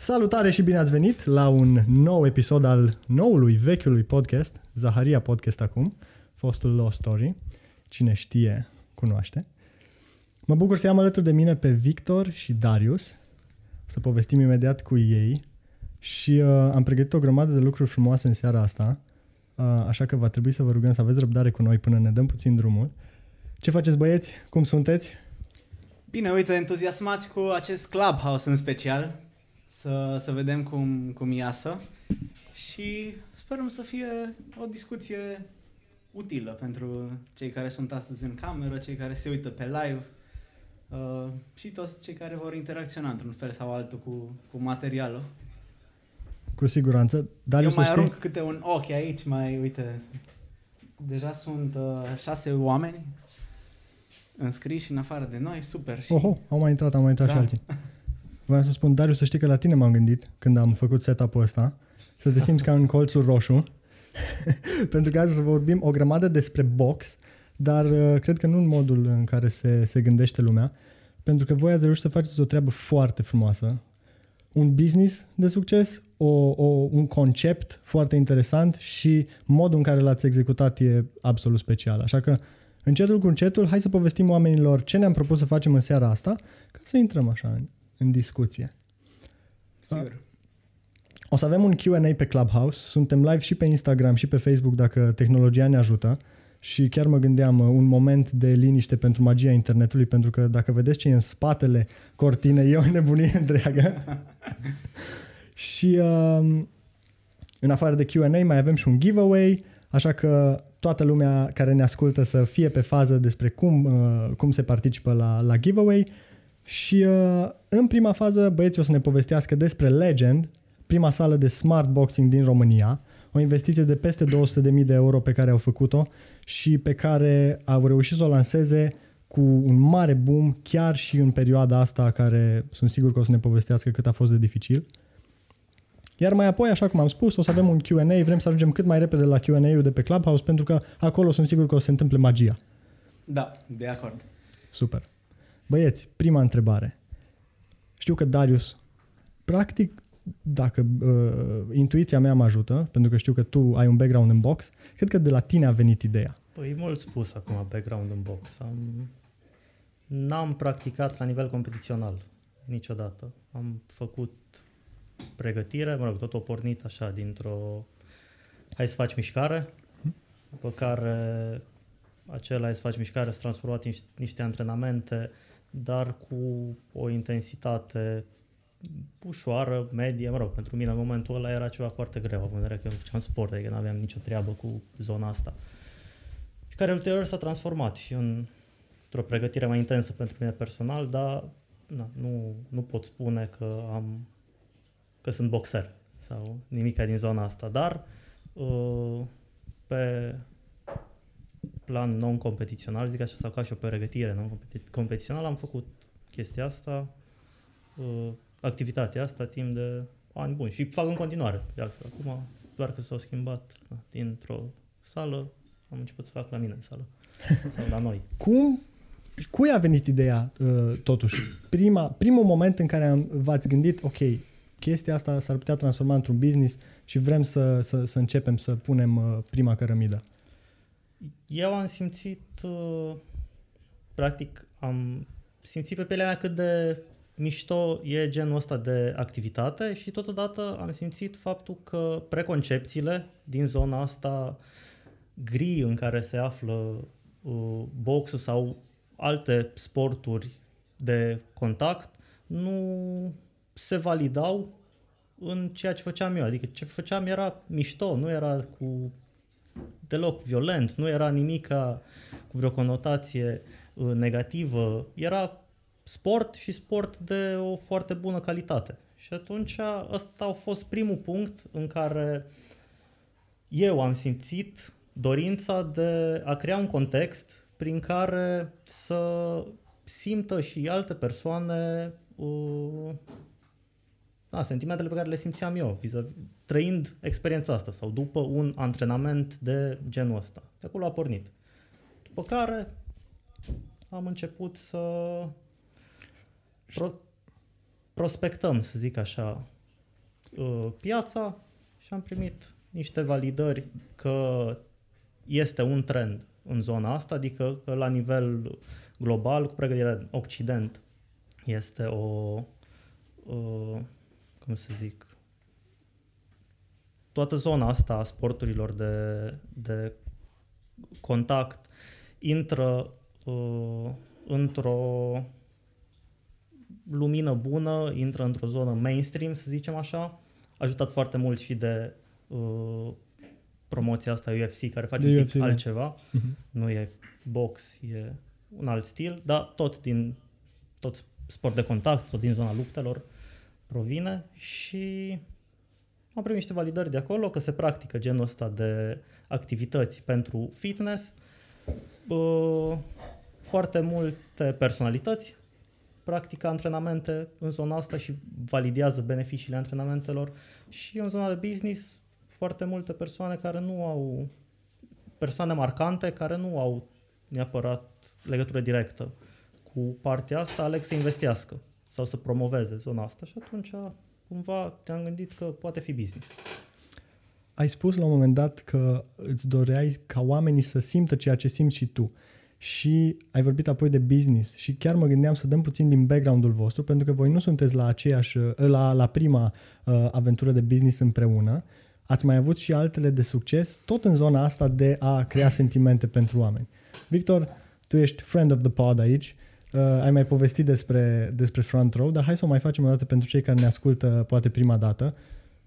Salutare și bine ați venit la un nou episod al noului, vechiului podcast, Zaharia Podcast acum, fostul Law Story. Cine știe, cunoaște. Mă bucur să am alături de mine pe Victor și Darius, să povestim imediat cu ei și uh, am pregătit o grămadă de lucruri frumoase în seara asta, uh, așa că va trebui să vă rugăm să aveți răbdare cu noi până ne dăm puțin drumul. Ce faceți băieți? Cum sunteți? Bine, uite, entuziasmați cu acest Clubhouse în special, să, să vedem cum, cum iasă și sperăm să fie o discuție utilă pentru cei care sunt astăzi în cameră, cei care se uită pe live uh, și toți cei care vor interacționa într-un fel sau altul cu, cu materialul. Cu siguranță. Dar Eu mai arunc câte un ochi aici, mai uite, deja sunt uh, șase oameni înscriși în afară de noi, super. Și... Oho, au mai intrat, au mai intrat da. și alții. Vreau să spun, Darius, să știi că la tine m-am gândit când am făcut setup-ul ăsta, să te simți ca în colțul roșu, pentru că azi să vorbim o grămadă despre box, dar uh, cred că nu în modul în care se, se gândește lumea, pentru că voi ați reușit să faceți o treabă foarte frumoasă, un business de succes, o, o, un concept foarte interesant și modul în care l-ați executat e absolut special. Așa că încetul cu încetul, hai să povestim oamenilor ce ne-am propus să facem în seara asta, ca să intrăm așa în, în discuție. Sigur. O să avem un Q&A pe Clubhouse, suntem live și pe Instagram și pe Facebook dacă tehnologia ne ajută și chiar mă gândeam uh, un moment de liniște pentru magia internetului, pentru că dacă vedeți ce e în spatele cortinei, e o nebunie întreagă. și uh, în afară de Q&A mai avem și un giveaway, așa că toată lumea care ne ascultă să fie pe fază despre cum, uh, cum se participă la, la giveaway și uh, în prima fază băieții o să ne povestească despre Legend, prima sală de smart boxing din România, o investiție de peste 200.000 de euro pe care au făcut-o și pe care au reușit să o lanseze cu un mare boom chiar și în perioada asta care sunt sigur că o să ne povestească cât a fost de dificil. Iar mai apoi, așa cum am spus, o să avem un Q&A, vrem să ajungem cât mai repede la Q&A-ul de pe Clubhouse pentru că acolo sunt sigur că o să se întâmple magia. Da, de acord. Super. Băieți, prima întrebare. Știu că Darius, practic, dacă uh, intuiția mea mă ajută, pentru că știu că tu ai un background în box, cred că de la tine a venit ideea. Păi, mult spus acum background în box. Am, n-am practicat la nivel competițional niciodată. Am făcut pregătire, mă rog, tot o pornit așa dintr-o hai să faci mișcare, după care acela hai să faci mișcare s-a transformat în niște antrenamente, dar cu o intensitate ușoară, medie, mă rog, pentru mine în momentul ăla era ceva foarte greu, având în vedere că eu nu făceam sport, adică nu aveam nicio treabă cu zona asta. Și care ulterior s-a transformat și în, într-o pregătire mai intensă pentru mine personal, dar na, nu, nu pot spune că am că sunt boxer sau nimica din zona asta, dar uh, pe plan non-competițional, zic așa, sau ca și o pregătire non-competițională, am făcut chestia asta, uh, activitatea asta timp de ani buni și fac în continuare. De altfel, acum, doar că s-au schimbat da, dintr-o sală, am început să fac la mine în sală sau la noi. Cum cui a venit ideea, uh, totuși? Prima, primul moment în care am, v-ați gândit, ok, chestia asta s-ar putea transforma într-un business și vrem să, să, să începem să punem uh, prima cărămidă? Eu am simțit, uh, practic, am simțit pe pielea mea cât de mișto e genul ăsta de activitate și totodată am simțit faptul că preconcepțiile din zona asta gri în care se află uh, boxul sau alte sporturi de contact nu se validau în ceea ce făceam eu. Adică ce făceam era mișto, nu era cu deloc violent, nu era nimic cu vreo conotație uh, negativă. Era sport și sport de o foarte bună calitate. Și atunci ăsta a fost primul punct în care eu am simțit dorința de a crea un context prin care să simtă și alte persoane uh, da, sentimentele pe care le simțeam eu, trăind experiența asta sau după un antrenament de genul ăsta. De acolo a pornit. După care am început să pro- prospectăm, să zic așa, uh, piața și am primit niște validări că este un trend în zona asta, adică că la nivel global, cu pregătirea Occident, este o, uh, cum să zic, toată zona asta a sporturilor de, de contact intră uh, într-o lumină bună, intră într-o zonă mainstream, să zicem așa. Ajutat foarte mult și de uh, promoția asta UFC, care face de un UFC, pic da. altceva. Uh-huh. Nu e box, e un alt stil, dar tot din tot sport de contact, tot din zona luptelor provine și am primit niște validări de acolo că se practică genul ăsta de activități pentru fitness. Foarte multe personalități practică antrenamente în zona asta și validează beneficiile antrenamentelor și în zona de business foarte multe persoane care nu au persoane marcante care nu au neapărat legătură directă cu partea asta, aleg să investească sau să promoveze zona asta și atunci cumva te-am gândit că poate fi business. Ai spus la un moment dat că îți doreai ca oamenii să simtă ceea ce simți și tu. Și ai vorbit apoi de business și chiar mă gândeam să dăm puțin din background-ul vostru, pentru că voi nu sunteți la aceeași, la, la prima uh, aventură de business împreună. Ați mai avut și altele de succes, tot în zona asta de a crea sentimente pentru oameni. Victor, tu ești friend of the pod aici, uh, ai mai povestit despre, despre Front Row, dar hai să o mai facem o dată pentru cei care ne ascultă poate prima dată,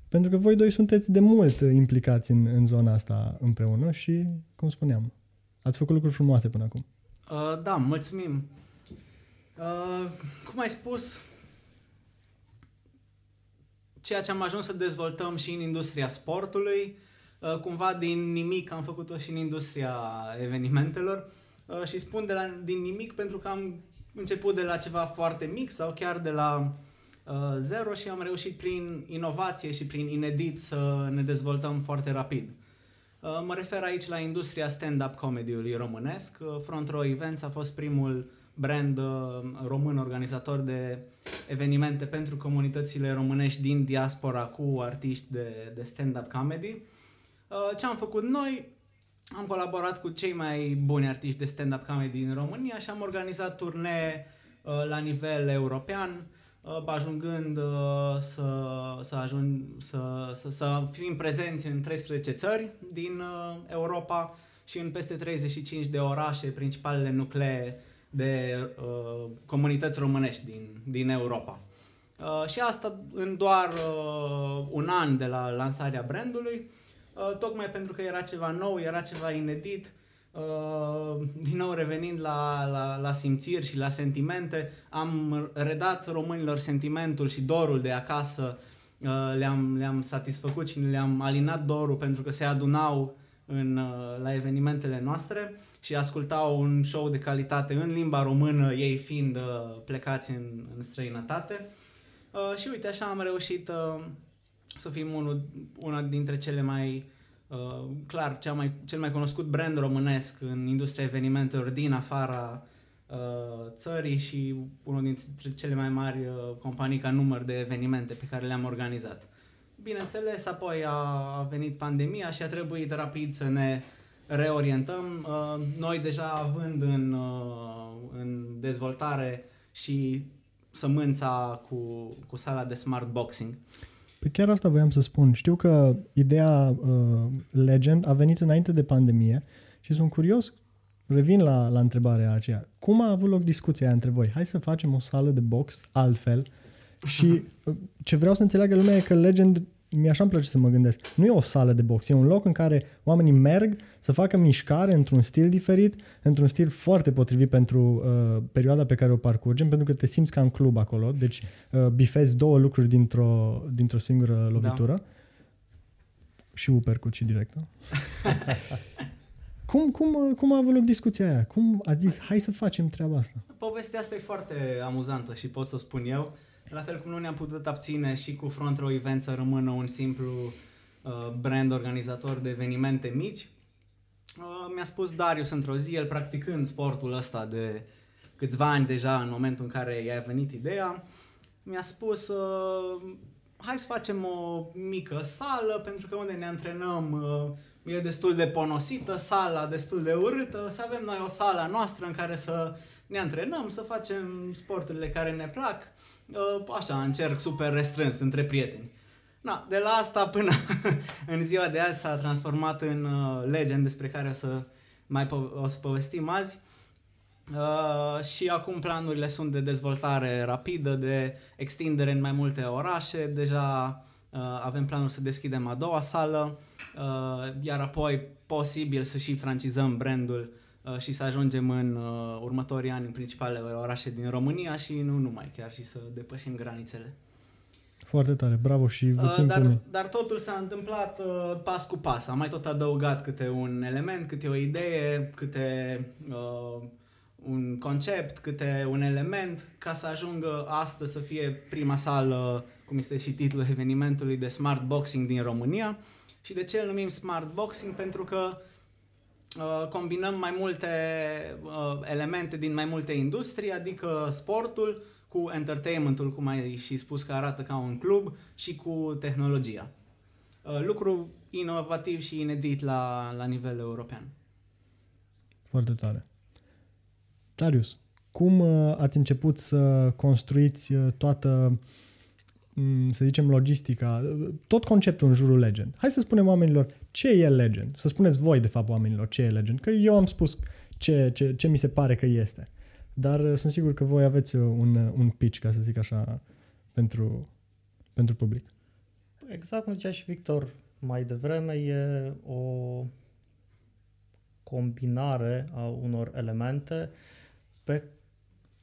pentru că voi doi sunteți de mult implicați în, în zona asta împreună și, cum spuneam, ați făcut lucruri frumoase până acum. Uh, da, mulțumim. Uh, cum ai spus, ceea ce am ajuns să dezvoltăm și în industria sportului, uh, cumva din nimic am făcut-o și în industria evenimentelor uh, și spun de la, din nimic pentru că am început de la ceva foarte mic sau chiar de la uh, zero și am reușit prin inovație și prin inedit să ne dezvoltăm foarte rapid. Uh, mă refer aici la industria stand-up comedy-ului românesc. Uh, Front Row Events a fost primul brand uh, român organizator de evenimente pentru comunitățile românești din diaspora cu artiști de, de stand-up comedy. Ce am făcut noi? Am colaborat cu cei mai buni artiști de stand-up comedy din România și am organizat turnee la nivel european, ajungând să, să, ajung, să, să, să fim prezenți în 13 țări din Europa și în peste 35 de orașe, principalele nuclee de uh, comunități românești din, din Europa. Uh, și asta în doar uh, un an de la lansarea brandului, uh, tocmai pentru că era ceva nou, era ceva inedit, Uh, din nou revenind la, la, la simțiri și la sentimente, am redat românilor sentimentul și dorul de acasă, uh, le-am, le-am satisfăcut și le-am alinat dorul pentru că se adunau în, uh, la evenimentele noastre și ascultau un show de calitate în limba română, ei fiind uh, plecați în, în străinătate. Uh, și uite, așa am reușit uh, să fim unul, una dintre cele mai, uh, clar, cea mai, cel mai cunoscut brand românesc în industria evenimentelor din afara uh, țării și unul dintre cele mai mari uh, companii ca număr de evenimente pe care le-am organizat. Bineînțeles, apoi a, a venit pandemia și a trebuit rapid să ne reorientăm. Uh, noi deja având în, uh, în dezvoltare și sămânța cu, cu sala de smart boxing. Pe chiar asta voiam să spun. Știu că ideea uh, Legend a venit înainte de pandemie și sunt curios, revin la, la întrebarea aceea. Cum a avut loc discuția aia între voi? Hai să facem o sală de box altfel și uh, ce vreau să înțeleagă lumea e că Legend mi așa îmi place să mă gândesc. Nu e o sală de box, e un loc în care oamenii merg să facă mișcare într-un stil diferit, într-un stil foarte potrivit pentru uh, perioada pe care o parcurgem, pentru că te simți ca în club acolo, deci uh, bifezi două lucruri dintr-o, dintr-o singură lovitură. Da. Și upercut și directă. cum, cum, uh, cum a avut loc discuția aia? Cum a zis, hai să facem treaba asta? Povestea asta e foarte amuzantă și pot să spun eu. La fel cum nu ne-am putut abține și cu Front Row Event să rămână un simplu uh, brand organizator de evenimente mici. Uh, mi-a spus Darius într-o zi, el practicând sportul ăsta de câțiva ani deja în momentul în care i-a venit ideea, mi-a spus uh, hai să facem o mică sală, pentru că unde ne antrenăm uh, e destul de ponosită, sala destul de urâtă, să avem noi o sală noastră în care să ne antrenăm, să facem sporturile care ne plac. Uh, așa, încerc super restrâns între prieteni. Na, de la asta până în ziua de azi s-a transformat în uh, legend despre care o să mai po- o să povestim azi. Uh, și acum planurile sunt de dezvoltare rapidă, de extindere în mai multe orașe. Deja uh, avem planul să deschidem a doua sală, uh, iar apoi posibil să și francizăm brandul uh, și să ajungem în uh, următorii ani în principalele orașe din România și nu numai, chiar și să depășim granițele. Foarte tare, bravo și vă Uh, țin dar, pumnii. dar totul s-a întâmplat uh, pas cu pas. Am mai tot adăugat câte un element, câte o idee, câte uh, un concept, câte un element, ca să ajungă astăzi să fie prima sală, cum este și titlul evenimentului, de Smart Boxing din România. Și de ce îl numim Smart Boxing? Pentru că uh, combinăm mai multe uh, elemente din mai multe industrii, adică sportul cu entertainmentul, cum ai și spus că arată ca un club, și cu tehnologia. Uh, lucru inovativ și inedit la, la nivel european. Foarte tare. Darius, cum uh, ați început să construiți uh, toată, m, să zicem, logistica, uh, tot conceptul în jurul Legend? Hai să spunem oamenilor ce e Legend. Să spuneți voi, de fapt, oamenilor ce e Legend. Că eu am spus ce, ce, ce mi se pare că este. Dar uh, sunt sigur că voi aveți uh, un, uh, un pitch, ca să zic așa, pentru, pentru public. Exact cum zicea și Victor mai devreme, e o combinare a unor elemente pe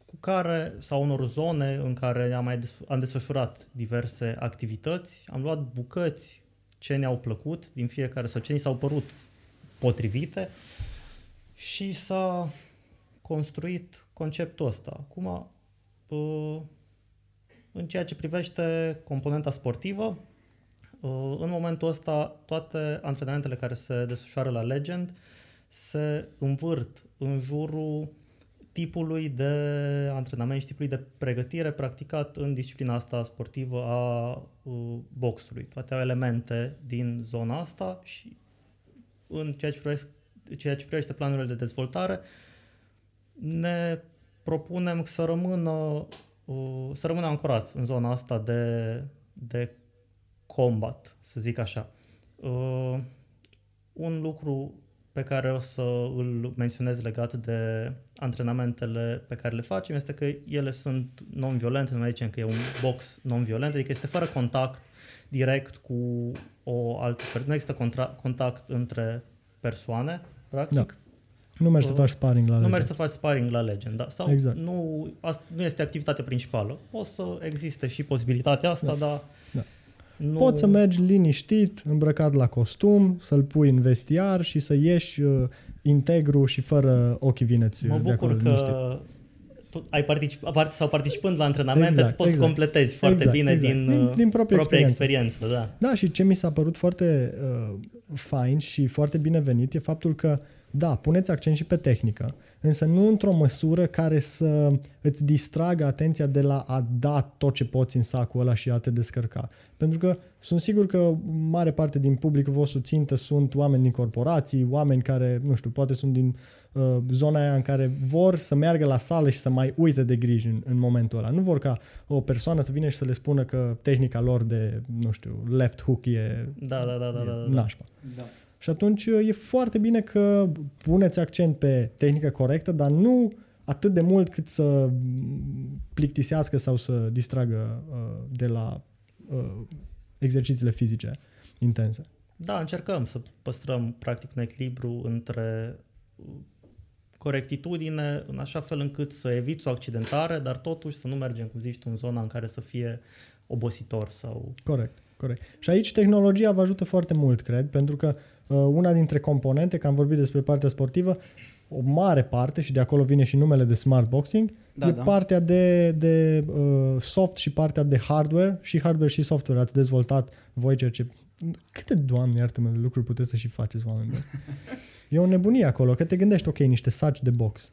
cu care, sau unor zone în care am, mai des, am desfășurat diverse activități, am luat bucăți ce ne-au plăcut din fiecare sau ce ni s-au părut potrivite și s-a construit conceptul ăsta. Acum, uh, în ceea ce privește componenta sportivă, uh, în momentul ăsta toate antrenamentele care se desfășoară la Legend se învârt în jurul tipului de antrenament și tipului de pregătire practicat în disciplina asta sportivă a uh, boxului. Toate au elemente din zona asta și în ceea ce privește, ceea ce privește planurile de dezvoltare ne propunem să rămână uh, să rămână ancorați în zona asta de, de combat, să zic așa. Uh, un lucru pe care o să îl menționez legat de antrenamentele pe care le facem este că ele sunt non-violente, nu mai zicem că e un box non-violent, adică este fără contact direct cu o altă persoană, nu există contra- contact între persoane, practic. Nu mergi să Uh, faci sparring la Nu Legend. mergi să faci sparring la Legend, da? Sau Exact. nu, asta nu este activitatea principală. O să existe și posibilitatea asta, Da. dar Da. Nu... Poți să mergi liniștit, îmbrăcat la costum, să-l pui în vestiar și să ieși uh, integru și fără ochii vineți Mă de acolo bucur liniștit. că tu ai particip, part- sau participând la antrenamente, Exact, tu poți exact. să completezi foarte Exact, bine exact. din, Din- uh, din proprie propria experiență. experiență. Da. Da, și ce mi s-a părut foarte uh, fain și foarte binevenit e faptul că, da, puneți accent și pe tehnică, însă nu într-o măsură care să îți distragă atenția de la a da tot ce poți în sacul ăla și a te descărca. Pentru că sunt sigur că mare parte din publicul vostru țintă sunt oameni din corporații, oameni care, nu știu, poate sunt din uh, zona aia în care vor să meargă la sală și să mai uite de griji în, în momentul ăla. Nu vor ca o persoană să vină și să le spună că tehnica lor de, nu știu, left hook e, Da, da, da, da, e da, da. nașpa. Da. Și atunci e foarte bine că puneți accent pe tehnică corectă, dar nu atât de mult cât să plictisească sau să distragă uh, de la uh, exercițiile fizice intense. Da, încercăm să păstrăm practic un echilibru între uh, corectitudine, în așa fel încât să eviți o accidentare, dar totuși să nu mergem, cum zici tu, în zona în care să fie obositor sau... Corect, corect. Și aici tehnologia vă ajută foarte mult, cred, pentru că uh, una dintre componente, că am vorbit despre partea sportivă, o mare parte, și de acolo vine și numele de Smart Boxing, Da, e da. partea de, de uh, soft și partea de hardware, și hardware și software ați dezvoltat voi ceea ce... Câte, doamne, iartă-mă, de lucruri puteți să și faceți, oameni buni. E o nebunie acolo, că te gândești, ok, niște saci de box.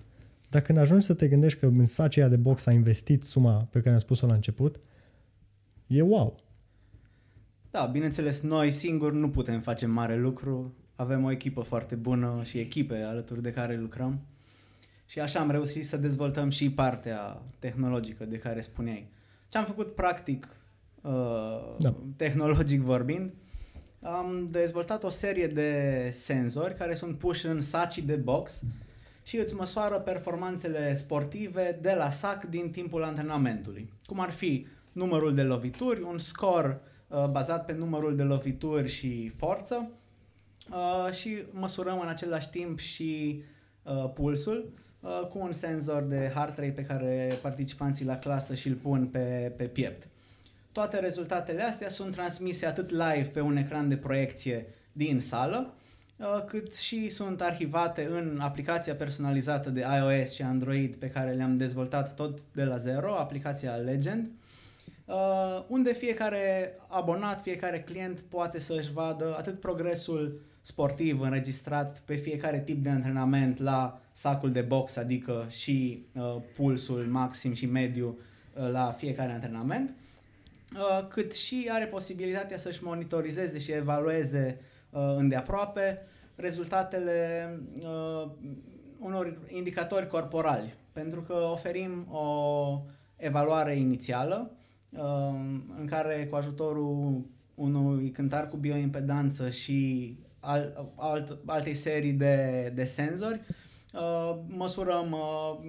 Dar când ajungi să te gândești că în sacii aia de box a investit suma pe care am spus-o la început, e wow. Da, bineînțeles, noi singuri nu putem face mare lucru. Avem o echipă foarte bună și echipe alături de care lucrăm. Și așa am reușit să dezvoltăm și partea tehnologică de care spuneai. Ce am făcut practic, uh, da. tehnologic vorbind, am dezvoltat o serie de senzori care sunt puși în saci de box și îți măsoară performanțele sportive de la sac din timpul antrenamentului. Cum ar fi numărul de lovituri, un scor uh, bazat pe numărul de lovituri și forță uh, și măsurăm în același timp și uh, pulsul uh, cu un senzor de heart rate pe care participanții la clasă și îl pun pe, pe piept. Toate rezultatele astea sunt transmise atât live pe un ecran de proiecție din sală, uh, cât și sunt arhivate în aplicația personalizată de iOS și Android pe care le-am dezvoltat tot de la zero, aplicația Legend, uh, unde fiecare abonat, fiecare client poate să-și vadă atât progresul sportiv înregistrat pe fiecare tip de antrenament la sacul de box, adică și uh, pulsul maxim și mediu la fiecare antrenament, Uh, cât și are posibilitatea să-și monitorizeze și evalueze uh, îndeaproape rezultatele uh, unor indicatori corporali, pentru că oferim o evaluare inițială în care cu ajutorul unui cântar cu bioimpedanță și al, alt, altei serii de, de senzori măsurăm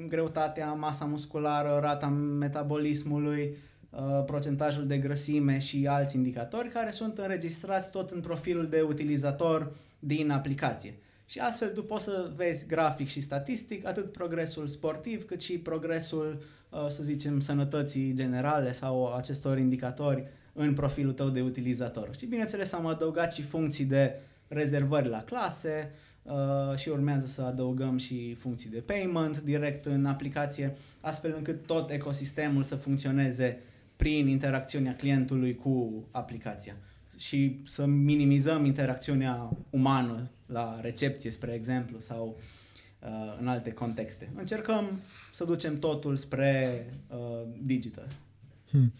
greutatea, masa musculară, rata metabolismului, Uh, procentajul de grăsime și alți indicatori care sunt înregistrați tot în profilul de utilizator din aplicație. Și astfel tu poți să vezi grafic și statistic atât progresul sportiv cât și progresul, uh, să zicem, sănătății generale sau acestor indicatori în profilul tău de utilizator. Și bineînțeles am adăugat și funcții de rezervări la clase uh, și urmează să adăugăm și funcții de payment direct în aplicație, astfel încât tot ecosistemul să funcționeze prin interacțiunea clientului cu aplicația și să minimizăm interacțiunea umană la recepție, spre exemplu, sau uh, în alte contexte. Încercăm să ducem totul spre uh, digital. Hmm.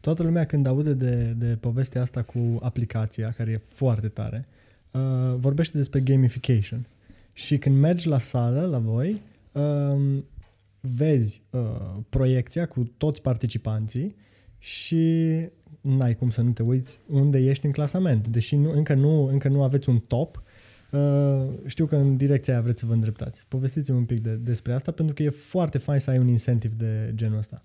Toată lumea când aude de, de povestea asta cu aplicația, care e foarte tare, uh, vorbește despre gamification. Și când mergi la sală, la voi, uh, vezi uh, proiecția cu toți participanții și n-ai cum să nu te uiți unde ești în clasament. Deși nu, încă, nu, încă nu aveți un top, uh, știu că în direcția aia vreți să vă îndreptați. Povestiți-mi un pic de, despre asta, pentru că e foarte fain să ai un incentiv de genul ăsta.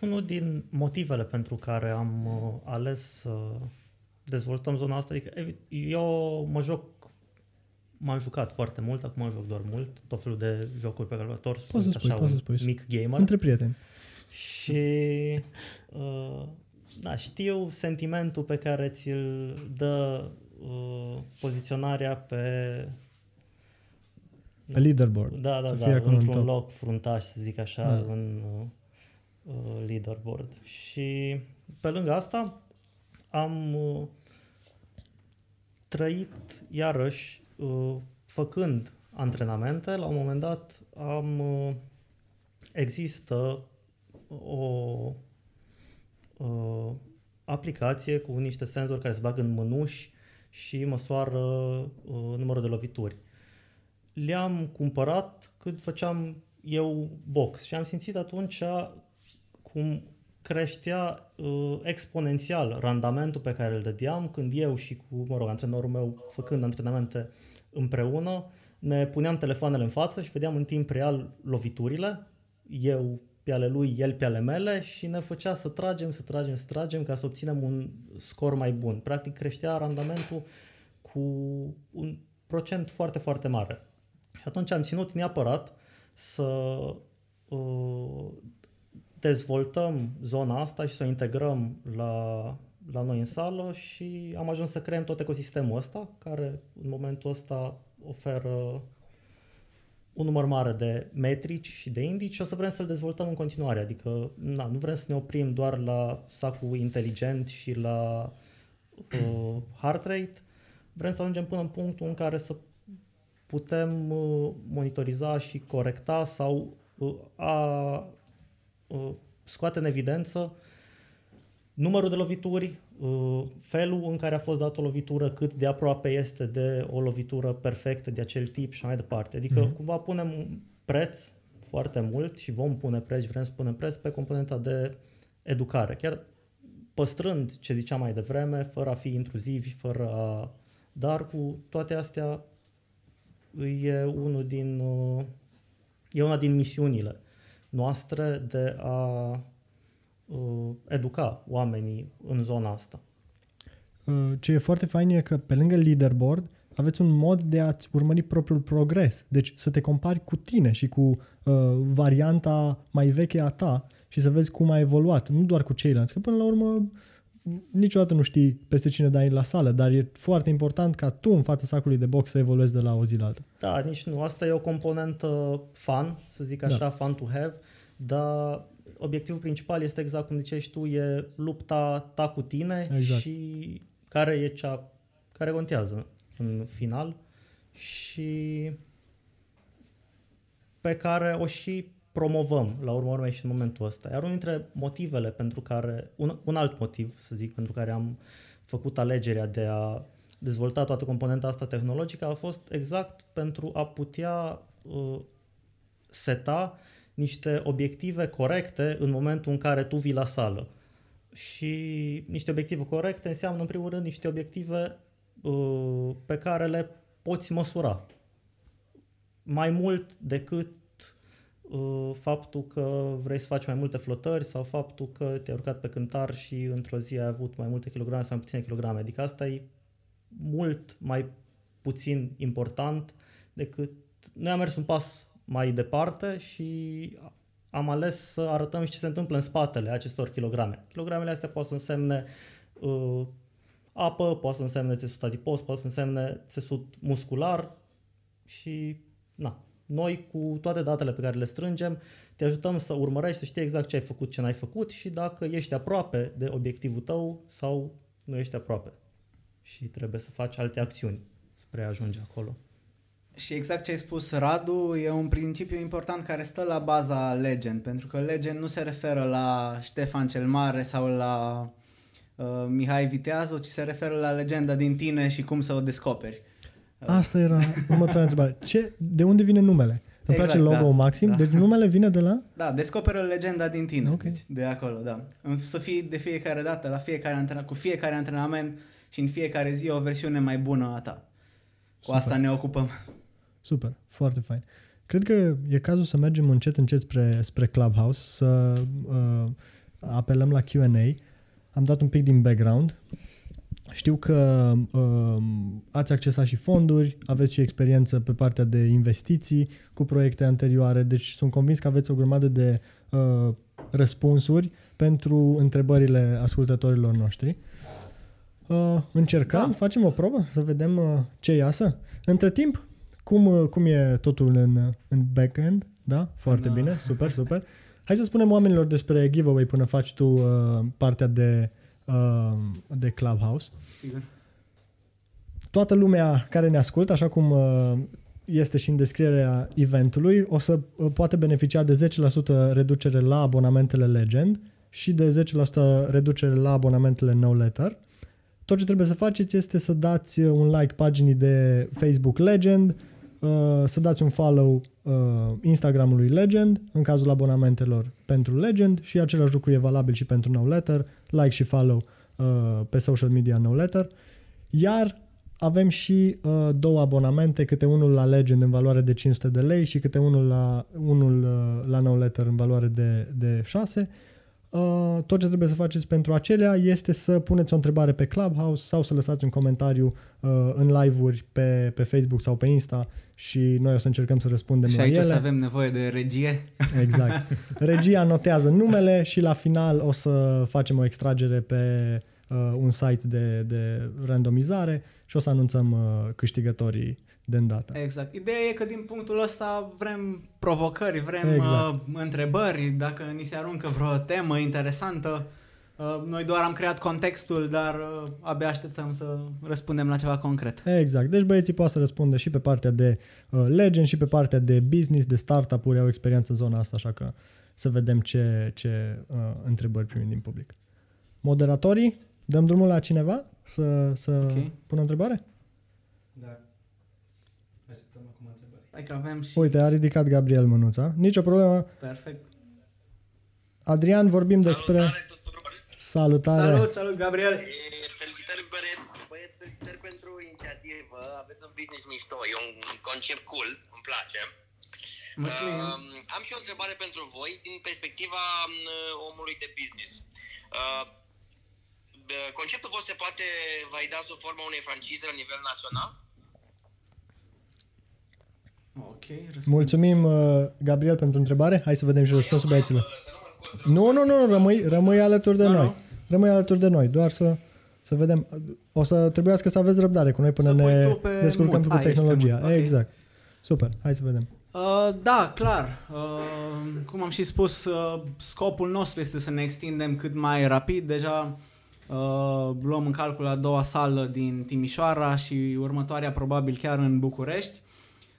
Unul din motivele pentru care am uh, ales să dezvoltăm zona asta, adică eu mă joc m-am jucat foarte mult, acum joc doar mult, tot felul de jocuri pe calculator, poți sunt să spui, așa poți un să spui. mic gamer. Între prieteni. Și uh, da, știu sentimentul pe care ți-l dă uh, poziționarea pe pe leaderboard. Da, da, să da, fie într-un în loc fruntaș, să zic așa, da. în uh, leaderboard. Și pe lângă asta am uh, trăit iarăși uh, făcând antrenamente. La un moment dat am uh, există o, o aplicație cu niște senzori care se bagă în mânuși și măsoară uh, numărul de lovituri. Le-am cumpărat când făceam eu box și am simțit atunci cum creștea uh, exponențial randamentul pe care îl dădeam când eu și cu, mă rog, antrenorul meu făcând antrenamente împreună, ne puneam telefoanele în față și vedeam în timp real loviturile, eu pe ale lui, el pe ale mele și ne făcea să tragem, să tragem, să tragem ca să obținem un scor mai bun. Practic creștea randamentul cu un procent foarte, foarte mare. Și atunci am ținut neapărat să uh, dezvoltăm zona asta și să o integrăm la, la noi în sală și am ajuns să creăm tot ecosistemul ăsta, care în momentul ăsta oferă un număr mare de metrici și de indici și o să vrem să-l dezvoltăm în continuare. Adică na, nu vrem să ne oprim doar la sacul inteligent și la uh, heart rate, vrem să ajungem până în punctul în care să putem uh, monitoriza și corecta sau uh, a uh, scoate în evidență numărul de lovituri, uh, felul în care a fost dată o lovitură, cât de aproape este de o lovitură perfectă de acel tip și mai departe. Adică mm-hmm. cumva punem preț foarte mult și vom pune preț, vrem să punem preț pe componenta de educare. Chiar păstrând ce ziceam mai devreme, fără a fi intruzivi, fără a... Dar cu toate astea e unul din uh, e una din misiunile noastre de a uh, educa oamenii în zona asta. Uh, ce e foarte fain e că pe lângă leaderboard aveți un mod de a-ți urmări propriul progres. Deci să te compari cu tine și cu uh, varianta mai veche a ta și să vezi cum a evoluat, nu doar cu ceilalți, că până la urmă niciodată nu știi peste cine dai la sală, dar e foarte important ca tu în fața sacului de box să evoluezi de la o zi la alta. Da, nici nu. Asta e o componentă fun, să zic așa, da. fun to have, dar obiectivul principal este exact cum ziceai tu, e lupta ta cu tine exact. și care e cea care contează în final și pe care o și promovăm la urmă urmei și în momentul ăsta. Iar unul dintre motivele pentru care, un, un alt motiv, să zic, pentru care am făcut alegerea de a dezvolta toată componenta asta tehnologică a fost exact pentru a putea uh, seta niște obiective corecte în momentul în care tu vii la sală. Și niște obiective corecte înseamnă, în primul rând, niște obiective uh, pe care le poți măsura. Mai mult decât Uh, faptul că vrei să faci mai multe flotări sau faptul că te-ai urcat pe cântar și într-o zi ai avut mai multe kilograme sau mai puține kilograme. Adică asta e mult mai puțin important decât... Noi am mers un pas mai departe și am ales să arătăm și ce se întâmplă în spatele acestor kilograme. Kilogramele astea pot să însemne uh, apă, poate să însemne țesut adipos, poate să însemne țesut muscular și na, noi, cu toate datele pe care le strângem, te ajutăm să urmărești, să știi exact ce ai făcut, ce n-ai făcut și dacă ești aproape de obiectivul tău sau nu ești aproape. Și trebuie să faci alte acțiuni spre a ajunge acolo. Și exact ce ai spus, Radu, e un principiu important care stă la baza Legend, pentru că Legend nu se referă la Ștefan cel Mare sau la uh, Mihai Viteazu, ci se referă la legenda din tine și cum să o descoperi. Asta era următoarea întrebare. Ce, de unde vine numele? Îmi exact, place logo da, maxim, da. deci numele vine de la? Da, descoperă legenda din tine, okay. deci de acolo, da. Să fie de fiecare dată, la fiecare antrenament, cu fiecare antrenament și în fiecare zi o versiune mai bună a ta. Cu Super. asta ne ocupăm. Super, foarte fain. Cred că e cazul să mergem încet încet spre, spre Clubhouse, să uh, apelăm la Q&A. Am dat un pic din background. Știu că uh, ați accesat și fonduri, aveți și experiență pe partea de investiții cu proiecte anterioare, deci sunt convins că aveți o grămadă de uh, răspunsuri pentru întrebările ascultătorilor noștri. Uh, încercăm, da. facem o probă să vedem uh, ce iasă. Între timp, cum, uh, cum e totul în, în backend? Da? Foarte da. bine, super, super. Hai să spunem oamenilor despre giveaway până faci tu uh, partea de uh, uh, de Clubhouse. Sigur. Toată lumea care ne ascultă, așa cum uh, este și în descrierea eventului, o să uh, poate beneficia de 10% reducere la abonamentele Legend și de 10% reducere la abonamentele No Letter. Tot ce trebuie să faceți este să dați un like paginii de Facebook Legend, Uh, să dați un follow uh, Instagramului Legend în cazul abonamentelor pentru Legend și același lucru e valabil și pentru Newletter, like și follow uh, pe social media Newletter. Iar avem și uh, două abonamente, câte unul la Legend în valoare de 500 de lei și câte unul la, unul, uh, la Newletter în valoare de, de 6 Uh, tot ce trebuie să faceți pentru acelea este să puneți o întrebare pe Clubhouse sau să lăsați un comentariu uh, în live-uri pe, pe Facebook sau pe Insta și noi o să încercăm să răspundem și la aici ele. o să avem nevoie de regie. Exact. Regia notează numele și la final o să facem o extragere pe uh, un site de, de randomizare și o să anunțăm uh, câștigătorii de îndată. Exact. Ideea e că din punctul ăsta vrem provocări, vrem exact. uh, întrebări, dacă ni se aruncă vreo temă interesantă. Uh, noi doar am creat contextul, dar uh, abia așteptăm să răspundem la ceva concret. Exact. Deci băieții poate să răspundă și pe partea de uh, legend și pe partea de business, de startup-uri, au experiență în zona asta, așa că să vedem ce, ce uh, întrebări primim din public. moderatorii, dăm drumul la cineva să, să Ok. pună o întrebare? Da. Așteptăm acum întrebări. Hai că avem și... Uite, a ridicat Gabriel mânuța. Nicio problemă. Perfect. Adrian, vorbim despre... Salutare tuturor! Salutare! Salut, salut, Gabriel! E, Felicitări, băieți, băieți, felicitări pentru inițiativă. Aveți un business mișto, e un concept cool, îmi place. Mulțumim! Uh, am și o întrebare pentru voi din perspectiva uh, omului de business. Uh, uh, conceptul vostru se poate valida sub forma unei francize la nivel național? Ok, răspund. Mulțumim, uh, Gabriel, pentru întrebare. Hai să vedem și răspunsul băieților. Să nu mă scos Nu, nu, nu, rămâi, rămâi alături de Nu, noi. nu. Rămâi alături de noi, doar să, să vedem. O să trebuiască să aveți răbdare cu noi până Să pui ne tu pe descurcăm mut. cu Hai, ești pe tehnologia. mut, ok. Exact. Super, hai să vedem. Uh, da, clar. Uh, cum am și spus, uh, scopul nostru este să ne extindem cât mai rapid. Deja uh, luăm în calcul a doua sală din Timișoara și următoarea probabil chiar în București.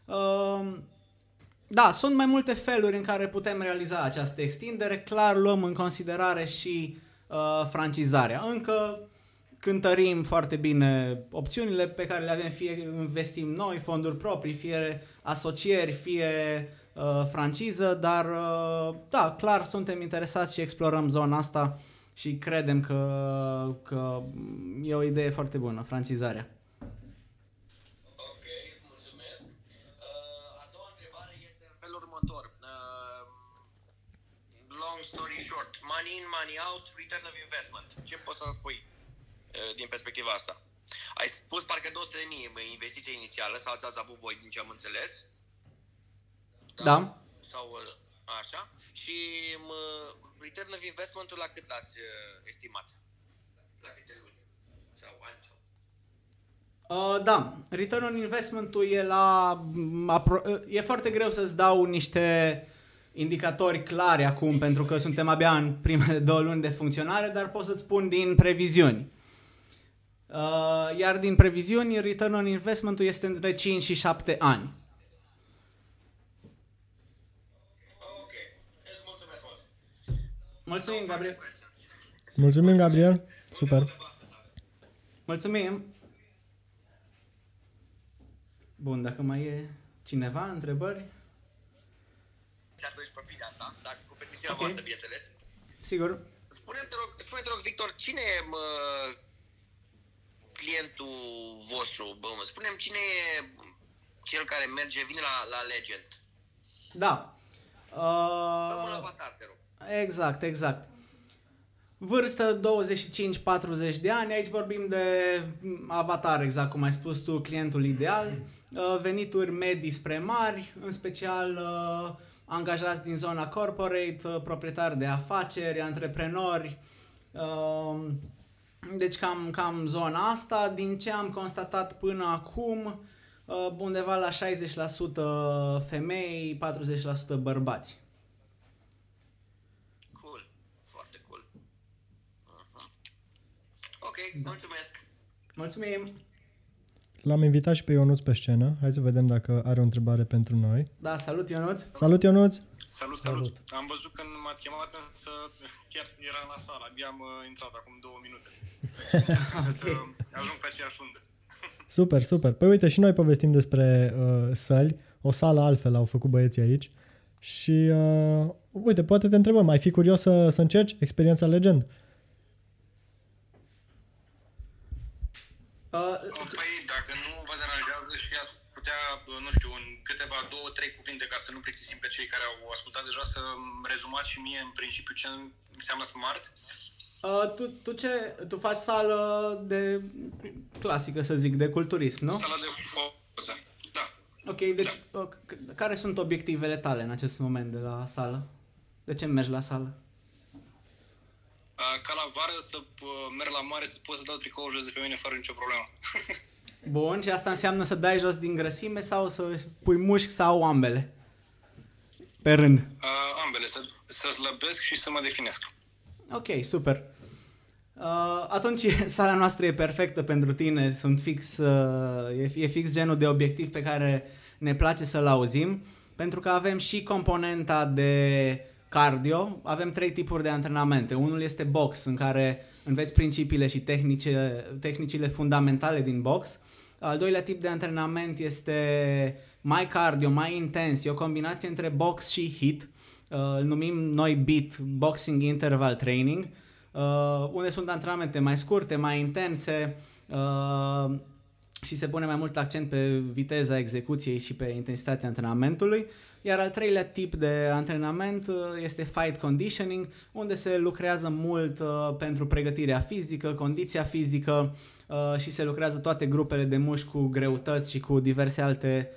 Uh, da, sunt mai multe feluri în care putem realiza această extindere. Clar luăm în considerare și uh, francizarea. Încă cântărim foarte bine opțiunile pe care le avem, fie investim noi, fonduri proprii, fie asocieri, fie uh, franciză, dar uh, da, clar suntem interesați și explorăm zona asta și credem că, că e o idee foarte bună, francizarea. Ok, îți mulțumesc. Uh, a doua întrebare este în felul următor. Uh, long story short, money in, money out, return of investment. Ce poți să-mi spui uh, din perspectiva asta? Ai spus parcă 200 de mii investiție inițială sau ați avut voi din ce am înțeles? Da. Sau uh, așa. Și uh, return of investment-ul la cât l-ați uh, estimat? La câte luni? Sau ani? Sau... Uh, da, return on investment-ul e la... m, apro- uh, e foarte greu să-ți dau niște indicatori clari acum, pentru că suntem abia în primele două luni de funcționare, dar pot să-ți spun din previziuni. Uh, iar din previziuni, return on investment-ul este între 5 și 7 ani. Ok, îți mulțumesc mult. Mulțumim, Gabriel. Mulțumim, Gabriel. Super. Mulțumim. Bun, dacă mai e cineva, întrebări? Și atunci profit de asta, dacă cu permisiunea Ok. voastră, bineînțeles. Sigur. Spune-mi, te rog, spune te rog, Victor, cine e mă, clientul vostru? Bă, mă, spune-mi cine e cel care merge, vine la, la Legend. Da. Dă un Uh, avatar, te rog. Exact, exact. Vârstă 25-40 de ani, aici vorbim de mm, avatar, exact cum ai spus tu, clientul ideal, Uh, venituri medii spre mari, în special uh, angajați din zona corporate, uh, proprietari de afaceri, antreprenori, uh, deci cam, cam zona asta, din ce am constatat până acum, uh, undeva la 60% femei, 40% bărbați. Cool, foarte cool. Uh-huh. Ok, mulțumesc. Mulțumim! L-am invitat și pe Ionuț pe scenă. Hai să vedem dacă are o întrebare pentru noi. Da, salut Ionuț! Salut, Ionuț! Salut, salut, Salut. salut. Am văzut când m-ați chemat, însă chiar era la sală. Abia am uh, intrat acum două minute. Să ajung pe aceeași undă. Super, super. Păi uite, și noi povestim despre uh, săli. O sală altfel au făcut băieții aici. Și uh, uite, poate te întrebăm, ai fi curios să, să încerci experiența Legend? Uh, Păi, dacă nu vă deranjează și ați putea, uh, nu știu, în câteva, două, trei cuvinte, ca să nu plictisim pe cei care au ascultat deja, să rezumați și mie în principiu ce înseamnă Smart. uh, tu, tu ce? Tu faci sală de clasică, să zic, de culturism, nu? Sala de forță. Da. Ok, deci uh, c- care sunt obiectivele tale în acest moment de la sală? De ce mergi la sală? Uh, Ca la vară să uh, merg la mare să pot să dau tricoul jos de pe mine fără nicio problemă. Bun, și asta înseamnă să dai jos din grăsime sau să pui mușchi sau ambele? Pe rând. Uh, ambele, să, să slăbesc și să mă definesc. Ok, super. Uh, atunci sala noastră e perfectă pentru tine, sunt fix, uh, e, e fix genul de obiectiv pe care ne place să-l auzim, pentru că avem și componenta de cardio, avem trei tipuri de antrenamente. Unul este box, în care înveți principiile și tehnice, tehnicile fundamentale din box. Al doilea tip de antrenament este mai cardio, mai intens, e o combinație între box și hit. Uh, îl numim noi BIT, Boxing Interval Training, uh, unde sunt antrenamente mai scurte, mai intense uh, și se pune mai mult accent pe viteza execuției și pe intensitatea antrenamentului. Iar al treilea tip de antrenament este fight conditioning, unde se lucrează mult pentru pregătirea fizică, condiția fizică și se lucrează toate grupele de mușchi cu greutăți și cu diverse alte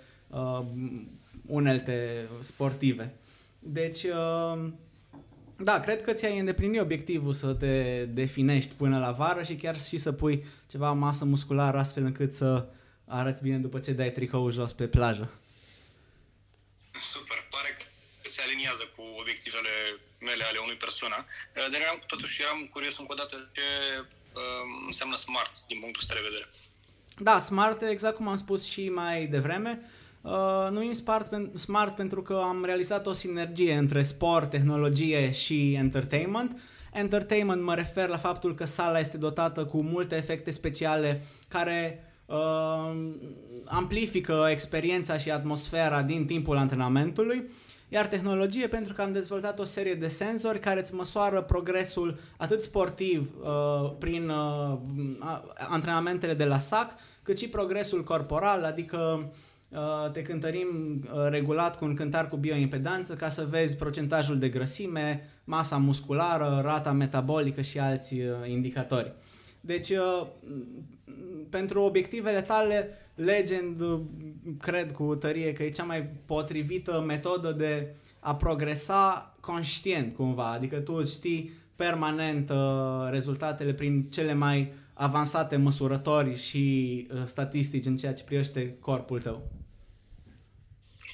unelte sportive. Deci, uh, da, cred că ți-ai îndeplinit obiectivul să te definești până la vară și chiar și să pui ceva masă musculară astfel încât să arăți bine după ce dai tricoul jos pe plajă. Super, pare că se aliniază cu obiectivele mele ale unui persoană. Uh, dar eram, totuși eram curios încă o dată ce uh, înseamnă smart din punctul ăsta de vedere. Da, smart, exact cum am spus și mai devreme, Uh, numim smart, smart pentru că am realizat o sinergie între sport, tehnologie și entertainment. Entertainment mă refer la faptul că sala este dotată cu multe efecte speciale care uh, amplifică experiența și atmosfera din timpul antrenamentului. Iar tehnologie pentru că am dezvoltat o serie de senzori care îți măsoară progresul atât sportiv uh, prin uh, antrenamentele de la SAC, cât și progresul corporal, adică Uh, te cântărim uh, regulat cu un cântar cu bioimpedanță ca să vezi procentajul de grăsime, masa musculară, rata metabolică și alți uh, indicatori. Deci, pentru obiectivele tale, Legend cred cu tărie că e cea mai potrivită metodă de a progresa conștient cumva, adică tu știi permanent rezultatele prin cele mai avansate măsurători și statistici în ceea ce privește corpul tău.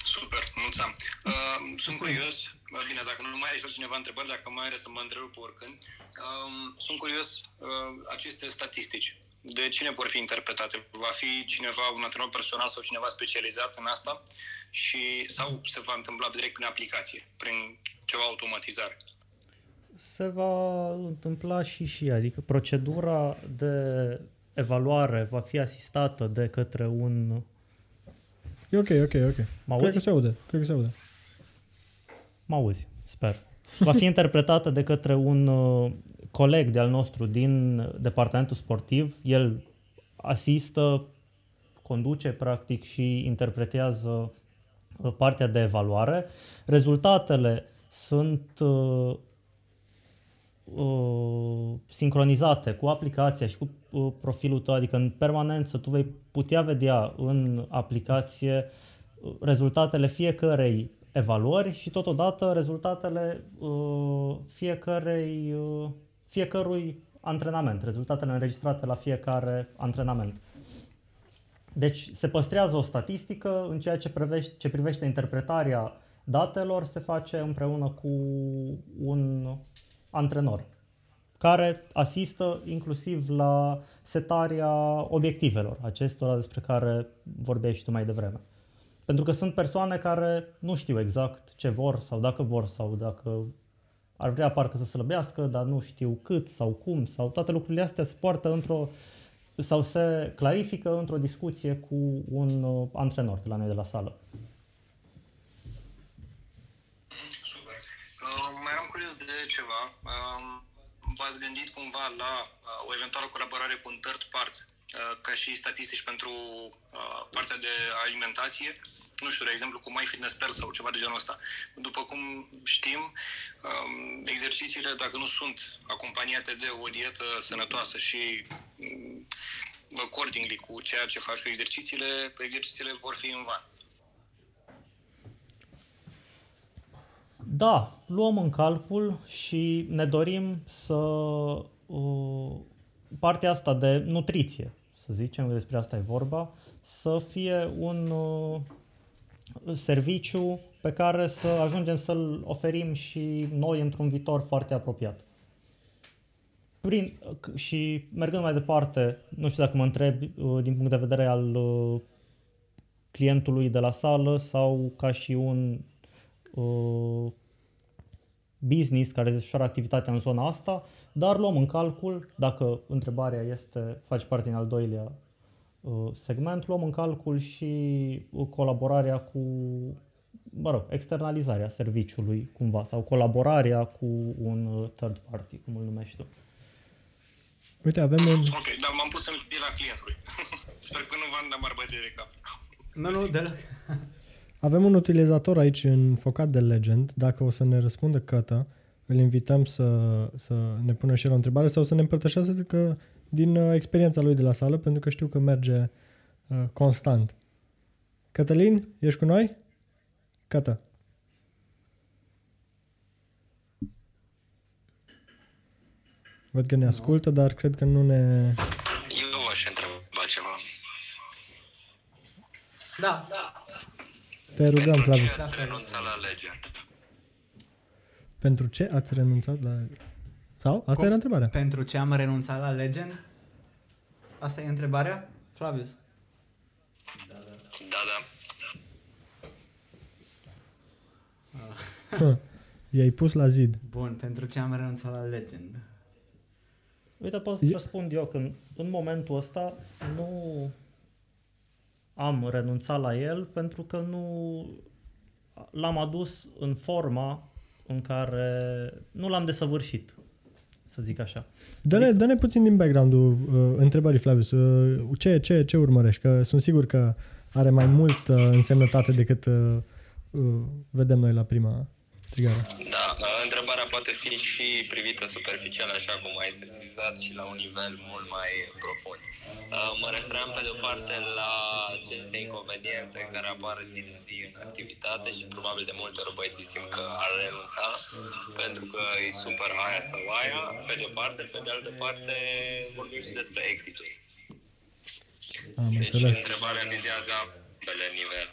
Super, mulțumim. Uh, sunt curios, bine, dacă nu mai ai cineva întrebări, dacă mai are să mă întreb pe oricând, uh, sunt curios uh, aceste statistici. De cine vor fi interpretate? Va fi cineva, un antrenor personal sau cineva specializat în asta? Și, sau se va întâmpla direct prin aplicație, prin ceva automatizare? Se va întâmpla și și, adică procedura de evaluare va fi asistată de către un E ok, ok, ok. Mă Cred că se aude. Cred că se aude. Mă auzi, sper. Va fi interpretată de către un uh, coleg de-al nostru din departamentul sportiv. El asistă, conduce practic și interpretează uh, partea de evaluare. Rezultatele sunt uh, uh, sincronizate cu aplicația și cu uh, profilul tău, adică în permanență tu vei putea vedea în aplicație uh, rezultatele fiecărei evaluări și totodată rezultatele uh, fiecărei, uh, fiecărui antrenament, rezultatele înregistrate la fiecare antrenament. Deci se păstrează o statistică în ceea ce privește, ce privește interpretarea datelor, se face împreună cu un antrenor care asistă inclusiv la setarea obiectivelor acestora despre care vorbeai și tu mai devreme. Pentru că sunt persoane care nu știu exact ce vor sau dacă vor sau dacă ar vrea parcă să slăbească, dar nu știu cât sau cum sau toate lucrurile astea se poartă într-o sau se clarifică într-o discuție cu un uh, antrenor de la noi de la sală. ceva, v-ați gândit cumva la uh, o eventuală colaborare cu un third part, uh, ca și statistici pentru uh, partea de alimentație? Nu știu, de exemplu, cu MyFitnessPal sau ceva de genul ăsta. După cum știm, um, exercițiile, dacă nu sunt acompaniate de o dietă sănătoasă și um, accordingly cu ceea ce faci cu exercițiile, exercițiile vor fi în van. Da, luăm în calcul și ne dorim să uh, partea asta de nutriție, să zicem, despre asta e vorba, să fie un uh, serviciu pe care să ajungem să-l oferim și noi într-un viitor foarte apropiat. Prin, și mergând mai departe, nu știu dacă mă întreb uh, din punct de vedere al uh, clientului de la sală sau ca și un uh, business care desfășoară activitatea în zona asta, dar luăm în calcul, dacă întrebarea este, face parte din al doilea uh, segment, luăm în calcul și uh, colaborarea cu, mă rog, externalizarea serviciului cumva sau colaborarea cu un uh, third party, cum îl numești tu. Uite, avem un... Ok, dar m-am pus în pielea clientului. Sper că nu v-am dat mari bătăi de cap. Nu, nu, deloc. Avem un utilizator aici înfocat de Legend. Dacă o să ne răspundă Cătă, îl invităm să, să ne pună și el o întrebare sau să ne împărtășească din uh, experiența lui de la sală, pentru că știu că merge uh, constant. Cătălin, ești cu noi? Cătă. Văd că ne ascultă, dar cred că nu ne... Eu aș întreba ceva. Da, da. Te rugăm, Flavius. Ce ați renunțat la Legend? Pentru ce ați renunțat la... Sau? Asta Cum? era întrebarea. Pentru ce am renunțat la Legend? Asta e întrebarea? Flavius. Da, da. Hă, I-ai pus la zid. Bun, pentru ce am renunțat la Legend? Uite, pot să răspund eu că în, în momentul ăsta nu am renunțat la el pentru că nu l-am adus în forma în care nu l-am desăvârșit, să zic așa. Dă-ne, dă-ne puțin din background-ul uh, întrebării, Flavius. Uh, ce, ce, ce urmărești? Că sunt sigur că are mai mult uh, însemnătate decât uh, uh, vedem noi la prima strigare. Da, uh, întrebarea poate fi și privită superficial, așa cum ai sesizat, și la un nivel mult mai profund. Uh, Mă refeream pe de-o parte la aceste inconveniente care apar zi de zi în activitate și probabil de multe ori băieții simt că ar renunța pentru că e super aia sau aia, pe de-o parte, pe de altă parte vorbim și despre exituri. Am Deci înțeles. întrebarea vizează ambele nivele.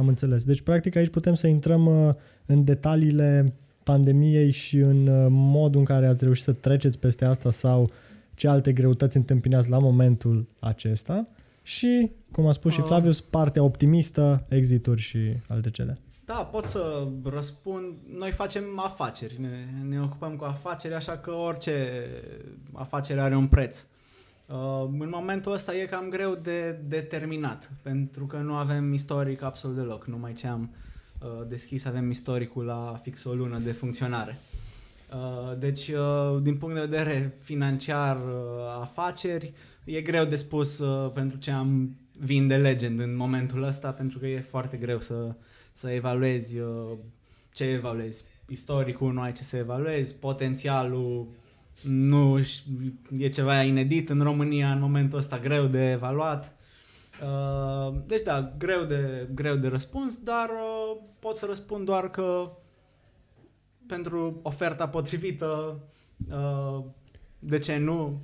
Am înțeles. Deci, practic, aici putem să intrăm uh, în detaliile pandemiei și în uh, modul în care ați reușit să treceți peste asta sau ce alte greutăți întâmpinați la momentul acesta și, cum a spus și Uh. Flavius, partea optimistă, exituri și alte cele. Da, pot să răspund. Noi facem afaceri, ne, ne ocupăm cu afaceri, așa că orice afacere are un preț. Uh, în momentul ăsta e cam greu de determinat, pentru că nu avem istoric absolut deloc. Numai ce am uh, deschis avem istoricul la fix o lună de funcționare. Uh, deci, uh, din punct de vedere financiar, uh, afaceri, e greu de spus uh, pentru ce am vinde Legend în momentul ăsta, pentru că e foarte greu să, să evaluezi uh, ce evaluezi. Istoricul nu ai ce să evaluezi, potențialul nu ș- e ceva inedit în România în momentul ăsta greu de evaluat. Uh, Deci da, greu de, greu de răspuns, dar uh, pot să răspund doar că pentru oferta potrivită, uh, de ce nu,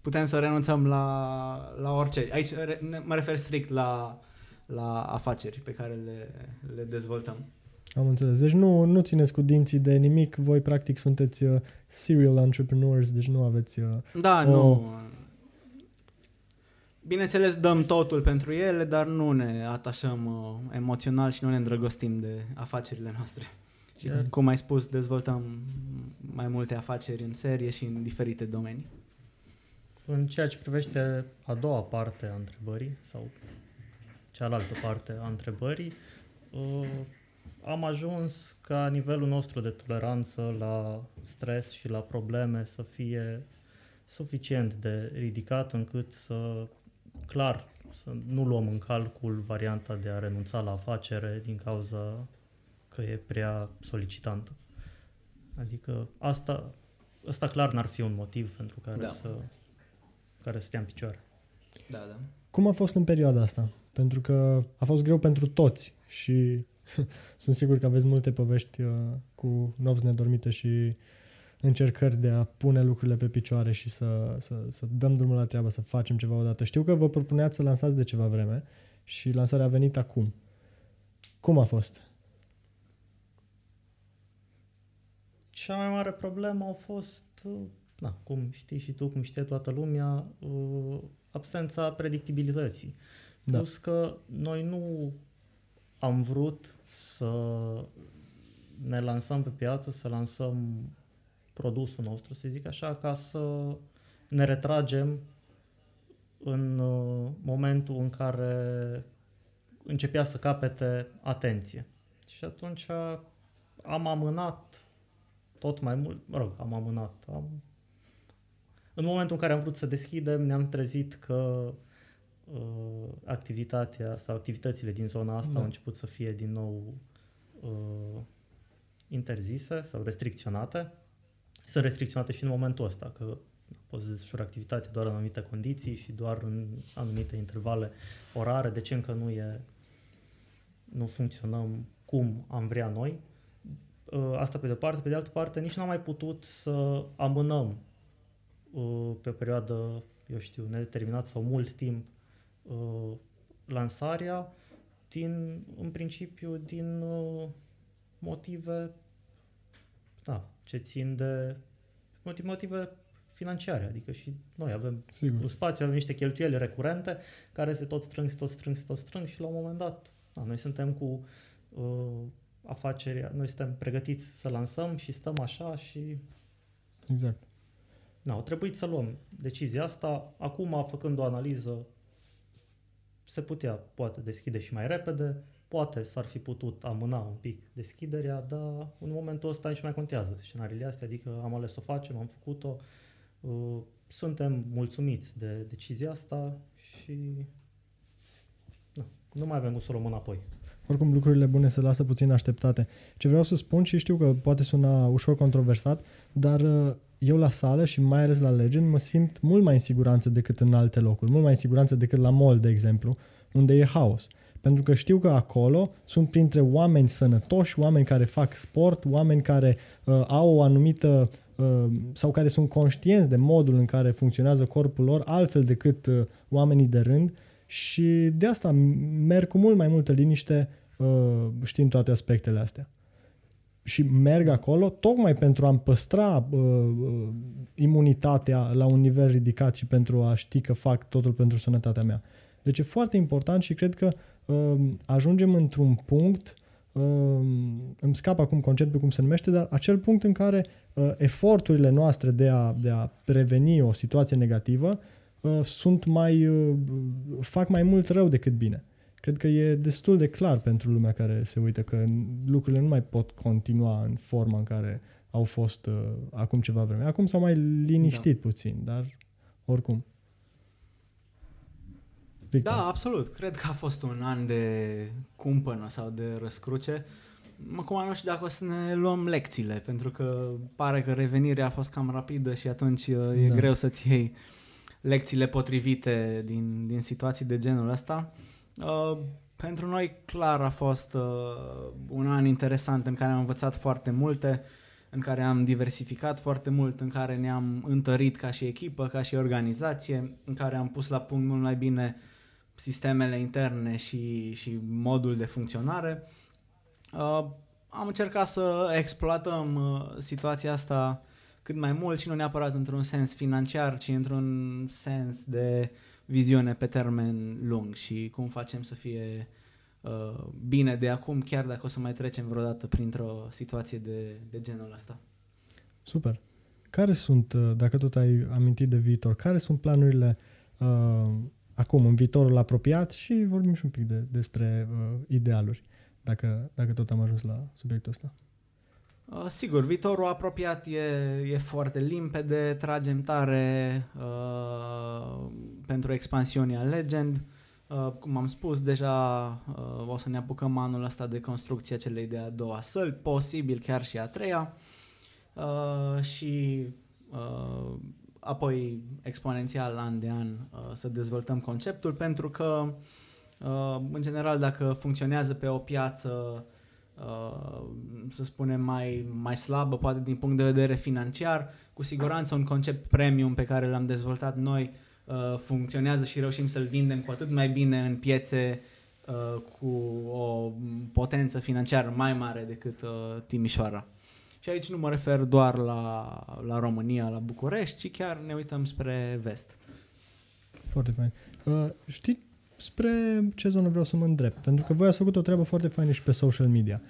putem să renunțăm la, la orice. Aici re- ne- mă refer strict la, la afaceri pe care le, le dezvoltăm. Am înțeles. Deci nu, nu țineți cu dinții de nimic. Voi, practic, sunteți uh, serial entrepreneurs, deci nu aveți... Uh, Da, O- nu. Bineînțeles, dăm totul pentru ele, dar nu ne atașăm uh, emoțional și nu ne îndrăgostim de afacerile noastre. Și, Chiar. cum ai spus, dezvoltăm mai multe afaceri în serie și în diferite domenii. În ceea ce privește a doua parte a întrebării sau cealaltă parte a întrebării, uh, am ajuns ca nivelul nostru de toleranță la stres și la probleme să fie suficient de ridicat încât să, clar, să nu luăm în calcul varianta de a renunța la afacere din cauza că e prea solicitantă. Adică asta, asta clar n-ar fi un motiv pentru care Da. să care să stea în picioare. Da, da. Cum a fost în perioada asta? Pentru că a fost greu pentru toți și sunt sigur că aveți multe povești uh, cu nopți nedormite și încercări de a pune lucrurile pe picioare și să, să, să dăm drumul la treabă, să facem ceva odată. Știu că vă propuneați să lansați de ceva vreme și lansarea a venit acum. Cum a fost? Cea mai mare problemă a fost, uh, na, cum știi și tu, cum știe toată lumea, uh, absența predictibilității. Da. Plus că noi nu am vrut să ne lansăm pe piață, să lansăm produsul nostru, să zic așa, ca să ne retragem în uh, momentul în care începea să capete atenție. Și atunci am amânat tot mai mult, mă rog, am amânat. Am... În momentul în care am vrut să deschidem, ne-am trezit că uh, activitatea sau activitățile din zona asta da. au început să fie din nou uh, interzise sau restricționate. Sunt restricționate și în momentul ăsta, că poți să desfășori activitate doar în anumite condiții și doar în anumite intervale orare, deci încă nu e nu funcționăm cum am vrea noi. Uh, asta pe de parte. Pe de altă parte, nici n-am mai putut să amânăm uh, pe o perioadă, eu știu, nedeterminat sau mult timp uh, lansarea din, în principiu, din motive da, ce țin de motive financiare, adică și noi avem Sigur. un spațiu, avem niște cheltuieli recurente care se tot strâng, se tot strâng, se tot strâng și la un moment dat, da, noi suntem cu uh, afacerea, noi suntem pregătiți să lansăm și stăm așa și... Exact. Da, au trebuit să luăm decizia asta. Acum, făcând o analiză, se putea, poate, deschide și mai repede, poate s-ar fi putut amâna un pic deschiderea, dar în momentul ăsta nici mai contează scenariile astea, adică am ales să o facem, am făcut-o, uh, suntem mulțumiți de decizia asta și nu, nu mai avem să o luăm înapoi. Oricum, lucrurile bune se lasă puțin așteptate. Ce vreau să spun și știu că poate suna ușor controversat, dar uh, eu la sală și mai ales la Legend mă simt mult mai în siguranță decât în alte locuri, mult mai în siguranță decât la mall, de exemplu, unde e haos. Pentru că știu că acolo sunt printre oameni sănătoși, oameni care fac sport, oameni care uh, au o anumită uh, sau care sunt conștienți de modul în care funcționează corpul lor altfel decât uh, oamenii de rând și de asta merg cu mult mai multă liniște Uh, știind toate aspectele astea. Și merg acolo tocmai pentru a-mi păstra uh, uh, imunitatea la un nivel ridicat și pentru a ști că fac totul pentru sănătatea mea. Deci e foarte important și cred că uh, ajungem într-un punct, uh, îmi scap acum conceptul cum se numește, dar acel punct în care uh, eforturile noastre de a, de a preveni o situație negativă uh, sunt mai, uh, fac mai mult rău decât bine cred că e destul de clar pentru lumea care se uită că lucrurile nu mai pot continua în forma în care au fost uh, acum ceva vreme. Acum s-au mai liniștit da. puțin, dar oricum. Victor. Da, absolut. Cred că a fost un an de cumpănă sau de răscruce. Acum nu știu dacă o să ne luăm lecțiile, pentru că pare că revenirea a fost cam rapidă și atunci uh, e da. greu să-ți iei lecțiile potrivite din, din situații de genul ăsta. Uh, pentru noi clar a fost uh, un an interesant în care am învățat foarte multe, în care am diversificat foarte mult, în care ne-am întărit ca și echipă, ca și organizație, în care am pus la punct mult mai bine sistemele interne și, și modul de funcționare. Uh, am încercat să exploatăm uh, situația asta cât mai mult și nu neapărat într-un sens financiar, ci într-un sens de uh, viziune pe termen lung și cum facem să fie uh, bine de acum, chiar dacă o să mai trecem vreodată printr-o situație de, de genul ăsta. Super. Care sunt, uh, dacă tot ai amintit de viitor, care sunt planurile uh, acum, în viitorul apropiat și vorbim și un pic de, despre uh, idealuri, dacă, dacă tot am ajuns la subiectul ăsta. Uh, sigur, viitorul apropiat e, e foarte limpede, tragem tare uh, pentru expansiunea Legend. Uh, cum am spus, deja uh, o să ne apucăm anul ăsta de construcția celei de-a doua săli, posibil chiar și a treia. Uh, și uh, apoi exponențial an de an uh, să dezvoltăm conceptul pentru că uh, în general dacă funcționează pe o piață uh, Uh, să spunem, mai, mai slabă, poate din punct de vedere financiar. Cu siguranță un concept premium pe care l-am dezvoltat noi uh, funcționează și reușim să-l vindem cu atât mai bine în piețe uh, cu o potență financiară mai mare decât Timișoara. Și aici nu mă refer doar la, la România, la București, ci chiar ne uităm spre vest. Foarte fain. Uh, știi spre ce zonă vreau să mă îndrept. Pentru că voi ați făcut o treabă foarte faină și pe social media.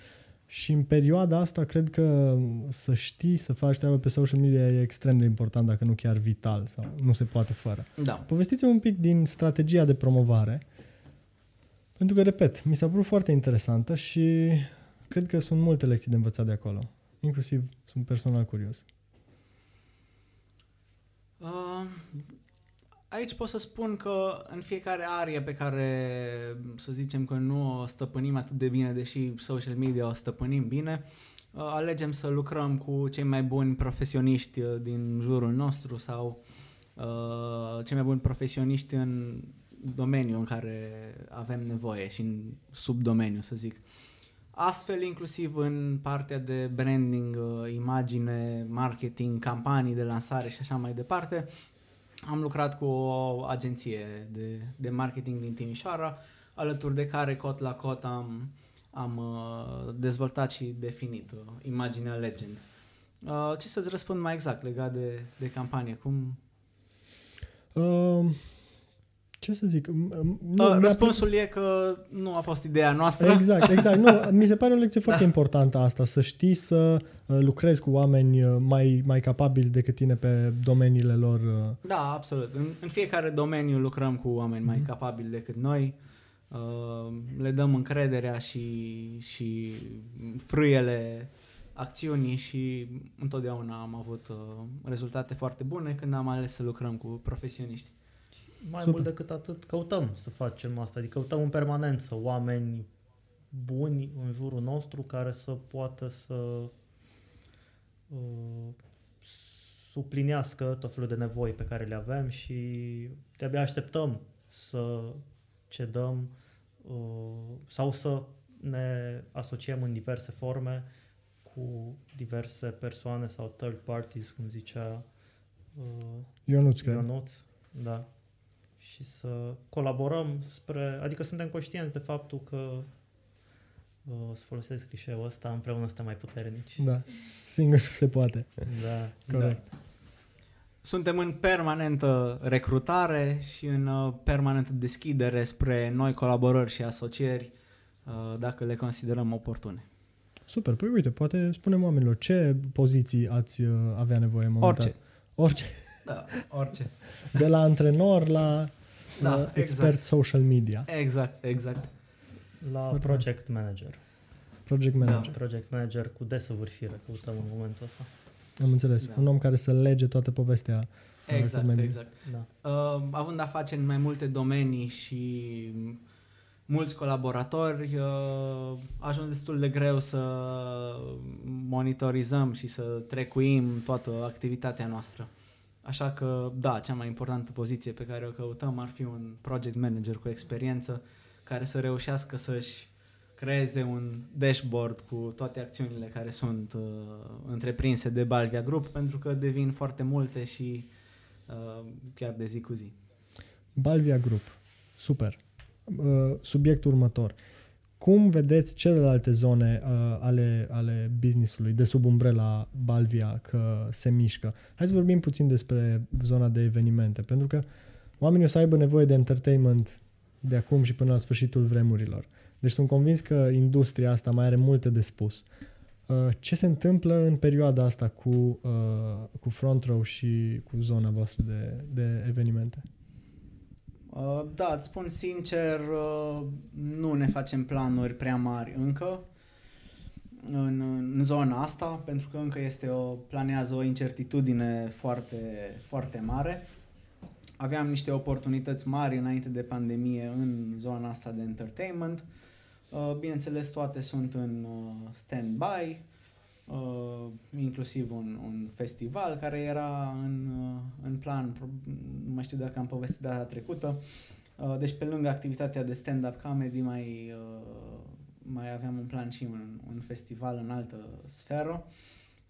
Și în perioada asta cred că să știi să faci treabă pe social media e extrem de important, dacă nu chiar vital sau nu se poate fără. Da. Povestiți-mi un pic din strategia de promovare, pentru că, repet, mi s-a părut foarte interesantă și cred că sunt multe lecții de învățat de acolo. Inclusiv sunt personal curios. Uh, aici pot să spun că în fiecare arie pe care, să zicem că nu o stăpânim atât de bine, deși social media o stăpânim bine, uh, alegem să lucrăm cu cei mai buni profesioniști uh, din jurul nostru sau uh, cei mai buni profesioniști în domeniul în care avem nevoie și în subdomeniu, să zic. Astfel, inclusiv în partea de branding, uh, imagine, marketing, campanii de lansare și așa mai departe, am lucrat cu o agenție de, de marketing din Timișoara, alături de care cot la cot am, am uh, dezvoltat și definit uh, imaginea Legend. Uh, ce să-ți răspund mai exact legat de, de campanie? Cum, Uh, ce să zic? M- m- Nu, mi-a uh, răspunsul e că nu a fost ideea noastră. Exact, exact. Nu, mi se pare o lecție foarte importantă asta, să știi să uh, lucrezi cu oameni uh, mai, mai capabili decât tine pe domeniile lor. uh. Da, absolut. În, în fiecare domeniu lucrăm cu oameni mai capabili decât noi. Uh, le dăm încrederea și, și frâiele acțiunii și întotdeauna am avut uh, rezultate foarte bune când am ales să lucrăm cu profesioniști. Mai Super. mult decât atât, căutăm să facem asta, adică căutăm în permanență oameni buni în jurul nostru care să poată să uh, suplinească tot felul de nevoi pe care le avem și de-abia așteptăm să cedăm uh, sau să ne asociem în diverse forme cu diverse persoane sau third parties, cum zicea uh, Eu nu-ți cred. Ionuț, da. Și să colaborăm spre, adică suntem conștienți de faptul că uh, o să folosesc clișeul ăsta, împreună suntem mai puternici. Da, singur nu se poate. Da. Corect. Da. Suntem în permanentă recrutare și în uh, permanentă deschidere spre noi colaborări și asocieri uh, dacă le considerăm oportune. Super, păi uite, poate spunem oamenilor ce poziții ați uh, avea nevoie în momentul Orice. Orice. Da, orice. De la antrenor la Da, uh, exact. expert social media, Exact, exact. La Foarte project manager. project manager. Project manager cu desăvârșire căutăm în momentul ăsta. Am înțeles. Da. Un om care să lege toată povestea. uh, cât Exact, mai bine. exact. Da. Uh, având a face în mai multe domenii și mulți colaboratori, uh, a ajuns destul de greu să monitorizăm și să trecuim toată activitatea noastră. Așa că, da, cea mai importantă poziție pe care o căutăm ar fi un project manager cu experiență care să reușească să-și creeze un dashboard cu toate acțiunile care sunt uh, întreprinse de Balvia Group, pentru că devin foarte multe și uh, chiar de zi cu zi. Balvia Group. Super. Uh, Subiectul următor. Cum vedeți celelalte zone uh, ale, ale businessului de sub umbrela Balvia că se mișcă? Hai să vorbim puțin despre zona de evenimente, pentru că oamenii o să aibă nevoie de entertainment de acum și până la sfârșitul vremurilor. Deci sunt convins că industria asta mai are multe de spus. Uh, Ce se întâmplă în perioada asta cu, uh, cu Front Row și cu zona voastră de, de evenimente? Uh, da, îți spun sincer, uh, nu ne facem planuri prea mari încă în, în zona asta, pentru că încă este o, planează o incertitudine foarte, foarte mare. Aveam niște oportunități mari înainte de pandemie în zona asta de entertainment. Uh, Bineînțeles, toate sunt în uh, stand-by, uh, inclusiv un, un festival care era în, uh, în plan, pro- nu mai știu dacă am povestit data trecută. Uh, Deci pe lângă activitatea de stand-up comedy mai, uh, mai aveam un plan și un, un festival în altă sferă,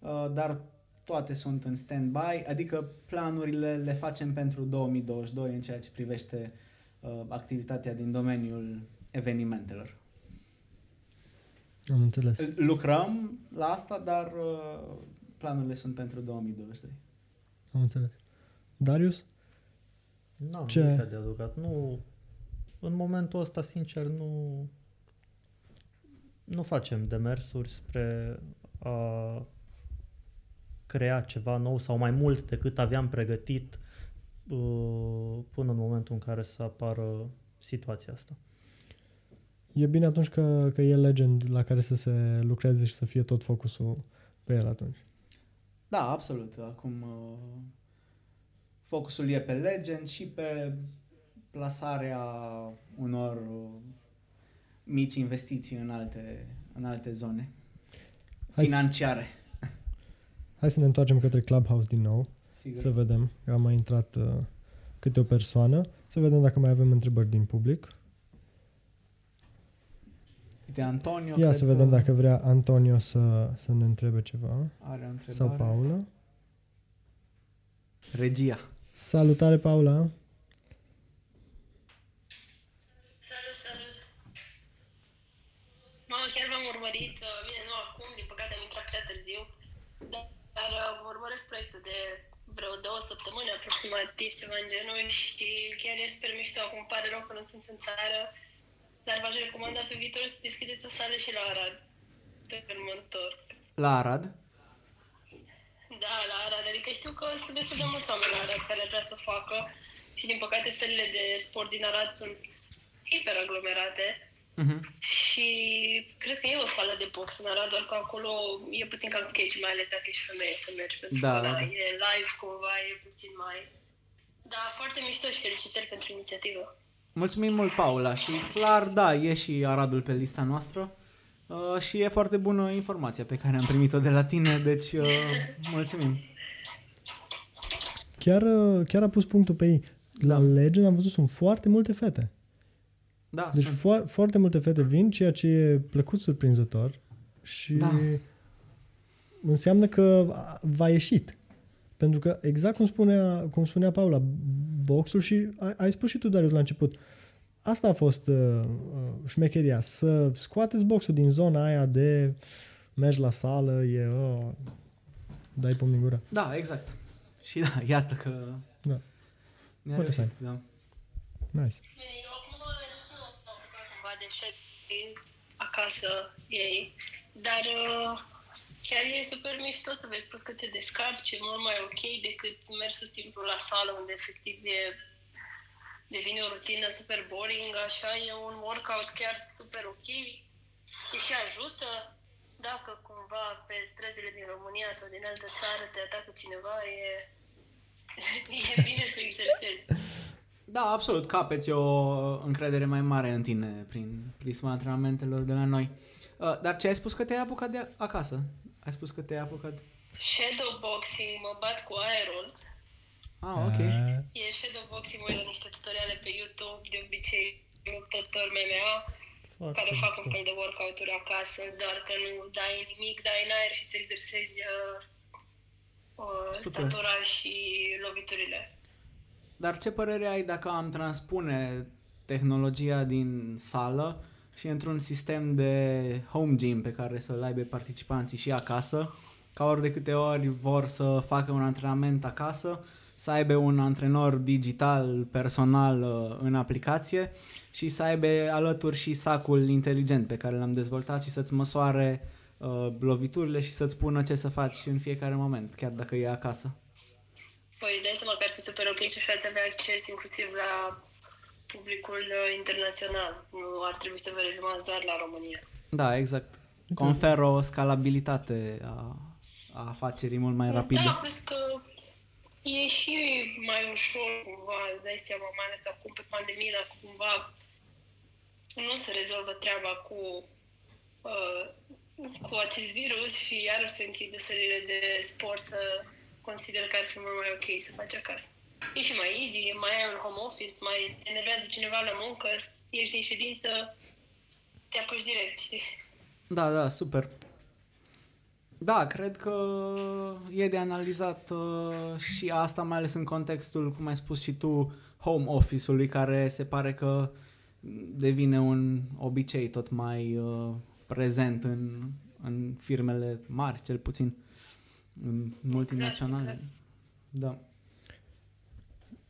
Uh, dar toate sunt în stand-by, adică planurile le facem pentru 2022 în ceea ce privește uh, activitatea din domeniul evenimentelor. Am înțeles. Lucrăm la asta, dar uh, planurile sunt pentru 2022. Am înțeles. Darius? Nu, Ce? Ce? nimic de adăugat. Nu, în momentul ăsta, sincer, nu, nu facem demersuri spre a crea ceva nou sau mai mult decât aveam pregătit uh, până în momentul în care să apară situația asta. E bine atunci că, că e Legend la care să se lucreze și să fie tot focusul pe el atunci. Da, absolut. Acum uh, focusul e pe Legend și pe plasarea unor uh, mici investiții în alte, în alte zone Hai să- financiare. Hai să ne întoarcem către Clubhouse din nou, Sigur. să vedem. că A mai intrat uh, câte o persoană. Să vedem dacă mai avem întrebări din public. Uite, Antonio Ia cred să vedem că dacă vrea Antonio să, să ne întrebe ceva. are o întrebare. Sau Paula. Regia. Salutare, Paula! Salut, salut! Mama, chiar v-am urmărit, uh, bine, nu acum, din păcate am intrat prea târziu, dar uh, vă urmăresc proiectul de vreo două săptămâni aproximativ, ceva în genul și chiar e super mișto, acum îmi pare rău că nu sunt în țară, dar v-aș recomanda pe viitor să deschideți o sală și la Arad, pe următor. La Arad. Da, la Arad, adică știu că sunt destul de mulți oameni la Arad care ar vrea să facă și din păcate sălile de sport din Arad sunt hiperaglomerate Mhm. și cred că e o sală de box în Arad, doar că acolo e puțin cam sketch, mai ales dacă ești femeie să mergi, pentru Da, că da, da, da. e live cumva, e puțin mai... Da, foarte mișto și felicitări pentru inițiativă. Mulțumim mult, Paula. Și clar, da, e și Aradul pe lista noastră. Uh, și e foarte bună informația pe care am primit-o de la tine, deci uh, mulțumim. Chiar, uh, chiar a pus punctul pe ei. La Da. Legend am văzut sunt foarte multe fete. Da, Deci sunt. fo- foarte multe fete vin, ceea ce e plăcut surprinzător și Da. înseamnă că a- v-a ieșit. Pentru că, exact cum spunea, cum spunea Paula, boxul și ai, ai spus și tu, Darius, la început, asta a fost uh, uh, șmecheria, să scoateți boxul din zona aia de mergi la sală, e, oh, dai pumn în gură. Da, exact. Și da, iată că Da. ne-a Foarte reușit. Da. Nice. Bine, eu acum nici nu am apucat cumva de șef acasă ei, dar uh, chiar e super mișto să vezi spus că te descarci, e mult mai ok decât mersul simplu la sală unde efectiv e devine o rutină super boring, așa e un workout chiar super ok și și ajută dacă cumva pe străzile din România sau din altă țară te atacă cineva, e, e bine să exersezi. da, absolut, capeți o încredere mai mare în tine prin prisma antrenamentelor de la noi. Uh, dar ce ai spus că te-ai apucat de acasă? Ai spus că te-ai apucat... Shadowboxing, mă bat cu aerul. Ah, ok. Uh, E shadowboxing, mă uit la niște tutoriale pe YouTube, de obicei luptător MMA, Foarte care fac un mișto. fel de workout-uri acasă, doar că nu dai nimic, dai în aer și îți exersezi uh, uh, Super. statura și loviturile. Dar ce părere ai dacă am transpune tehnologia din sală și într-un sistem de home gym pe care să-l aibă participanții și acasă, ca ori de câte ori vor să facă un antrenament acasă, să aibă un antrenor digital personal uh, în aplicație și să aibă alături și sacul inteligent pe care l-am dezvoltat și să-ți măsoare uh, loviturile și să-ți spună ce să faci în fiecare moment, chiar dacă e acasă. Păi îți dai seama că ar fi super ok și așa ați avea acces inclusiv la publicul uh, internațional. Nu ar trebui să vă rezumați doar la România. Da, exact. Conferă o scalabilitate a, a afacerii mult mai rapidă. Da, plus că e și mai ușor cumva, îți dai seama, mai ales acum pe pandemie, dacă cumva nu se rezolvă treaba cu, uh, cu acest virus și iarăși se închide sălile de sport, uh, consider că ar fi mult mai ok să faci acasă. E și mai easy, mai ai un home office, mai te enervează cineva la muncă, ești din ședință, te apuci direct, știi? Da, da, super. Da, cred că e de analizat uh, și asta mai ales în contextul, cum ai spus și tu, home office-ului, care se pare că devine un obicei tot mai uh, prezent în, în firmele mari, cel puțin, în multinaționale. exact. Da.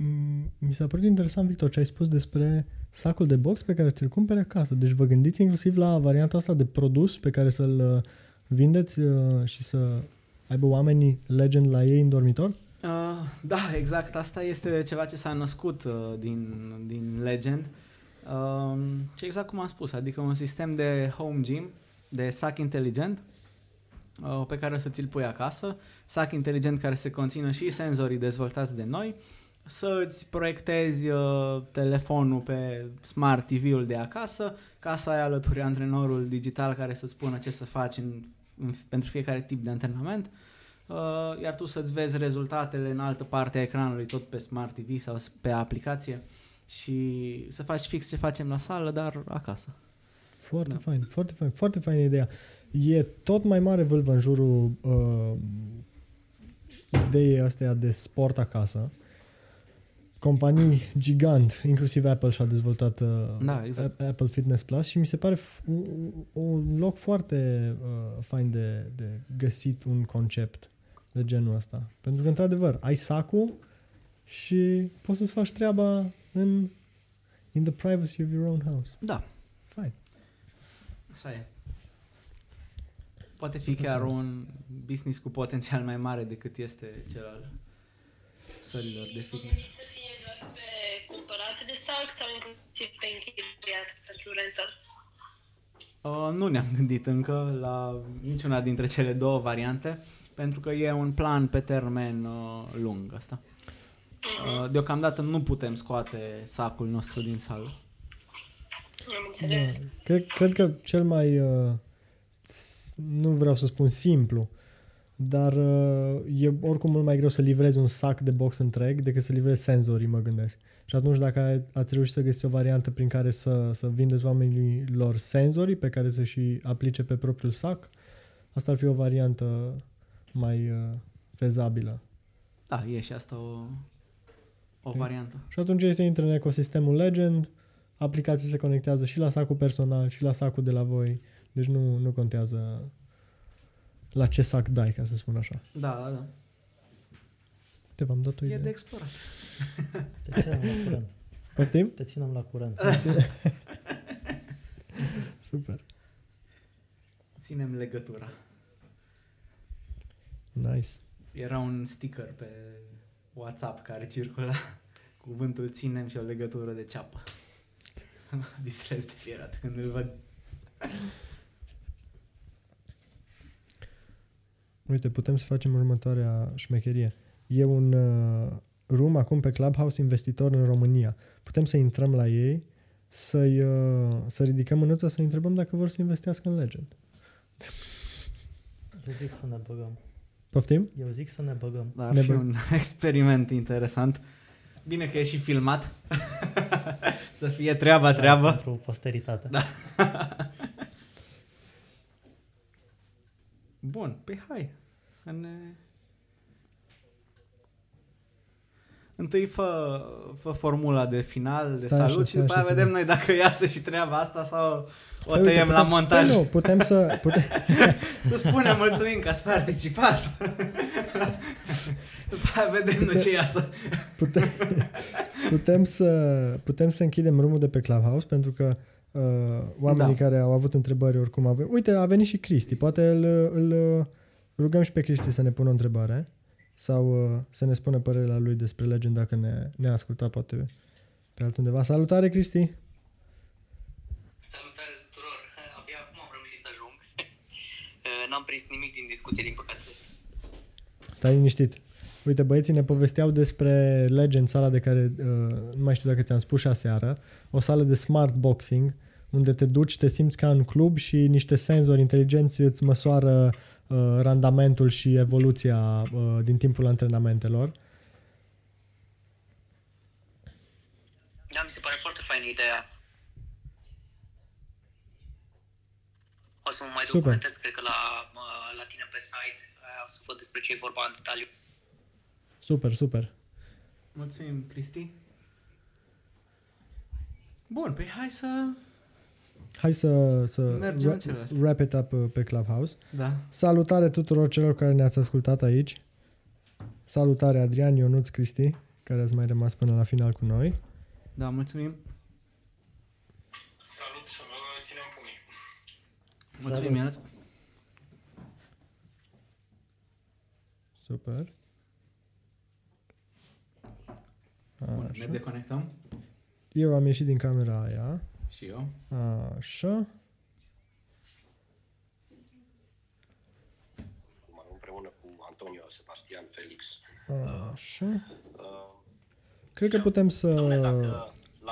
M- mi s-a părut interesant, Victor, ce ai spus despre sacul de box pe care ți-l cumperi acasă. Deci vă gândiți inclusiv la varianta asta de produs pe care să-l uh, vindeți uh, și să aibă oamenii legend la ei în dormitor? Uh, da, exact. Asta este ceva ce s-a născut uh, din, din Legend. Uh, și exact cum am spus, adică un sistem de home gym, de sac inteligent, uh, pe care o să ți-l pui acasă, sac inteligent care se conțină și senzorii dezvoltați de noi, să îți proiectezi uh, telefonul pe smart TV-ul de acasă, ca să ai alături antrenorul digital care să-ți spună ce să faci în, în, pentru fiecare tip de antrenament, uh, iar tu să-ți vezi rezultatele în altă parte a ecranului, tot pe smart TV sau pe aplicație și să faci fix ce facem la sală, dar acasă. Foarte Da. fain, foarte fain, foarte fain ideea. E tot mai mare vâlvă în jurul uh, ideii astea de sport acasă. Companii gigant, inclusiv Apple și-a dezvoltat uh, Da, exact. A- Apple Fitness Plus și mi se pare f- un, un loc foarte uh, fain de, de găsit un concept de genul ăsta. Pentru că, într-adevăr, ai sacul și poți să-ți faci treaba în in the privacy of your own house. Da, Fine. așa e. Poate fi chiar un business cu potențial mai mare decât este cel al sălilor de Nu fitness. Pe cumpărate de sac sau inclusiv pe închiriat pentru rental? Uh, nu ne-am gândit încă la niciuna dintre cele două variante, pentru că e un plan pe termen uh, lung asta. Uh, deocamdată nu putem scoate sacul nostru din sală. Am Da. înțeles. Cred, cred că cel mai, uh, s- nu vreau să spun simplu, dar uh, e oricum mult mai greu să livrezi un sac de box întreg decât să livrezi senzorii, mă gândesc. Și atunci dacă ai- ați reușit să găsiți o variantă prin care să, să vindeți oamenilor senzorii pe care să și aplice pe propriul sac, asta ar fi o variantă mai uh, fezabilă. Da, e și asta o, o Ok. variantă. Și atunci ei se intră în ecosistemul Legend, aplicații se conectează și la sacul personal și la sacul de la voi, deci nu, nu contează la ce sac dai, ca să spun așa. Da, da, da. Te v-am dat o E idee. de explorat. Te ținem la curent. Poftim? Te ținem la curent. Super. Ținem legătura. Nice. Era un sticker pe WhatsApp care circula cuvântul ținem și o legătură de ceapă. Mă distrez de fiecare dată când îl văd. Uite, putem să facem următoarea șmecherie. E un uh, room acum pe Clubhouse investitor în România. Putem să intrăm la ei, să-i, uh, să ridicăm mânuța, să întrebăm dacă vor să investească în Legend. Eu zic să ne băgăm. Poftim? Eu zic să ne băgăm. Dar ar Ne fi bă- un experiment interesant. Bine că e și filmat. Să fie treaba, treabă. Pentru posteritate. Da. Bun, păi hai să ne... Întâi fă, fă formula de final, de Stai salut așa, și stai după așa aia să vedem văd. noi dacă iasă și treaba asta sau o Păi, tăiem uite, la putem- montaj. Păi nu, putem să... Putem, Tu spune mulțumim că ați participat. după aia vedem noi ce iasă. putem, putem, să, putem să închidem rumul de pe Clubhouse pentru că uh, oamenii Da. care au avut întrebări oricum au Uite, a venit și Cristi. Poate îl, îl rugăm și pe Cristi să ne pună o întrebare sau uh, să ne spună părerea lui despre Legend dacă ne, ne-a ascultat poate pe altundeva. Salutare, Cristi! Salutare tuturor! Abia acum am reușit să ajung. N-am prins nimic din discuție, din păcate. Stai liniștit. Uite, băieții ne povesteau despre Legend, sala de care, uh, nu mai știu dacă ți-am spus și aseară, o sală de smart boxing, unde te duci, te simți ca în club și niște senzori inteligenți îți măsoară uh, randamentul și evoluția uh, din timpul antrenamentelor. Da, mi se pare foarte faină ideea. O să mă mai Super. documentez, cred că la, uh, la tine pe site uh, o să văd despre ce e vorba în detaliu. Super, super. Mulțumim, Cristi. Bun, păi hai să... Hai să, să Mergem la ra- celălalt. wrap it up uh, pe Clubhouse. Da. Salutare tuturor celor care ne-ați ascultat aici. Salutare Adrian, Ionuț, Cristi. care ați mai rămas până la final cu noi. Da, mulțumim. Salut să vă ținem pumnii. Mulțumim, Ionuț. Super. Bun, ne Așa. deconectăm. Eu am ieșit din camera aia. Și eu. Așa. împreună cu Antonio, Sebastian, Felix. Așa. Uh, Cred că putem să...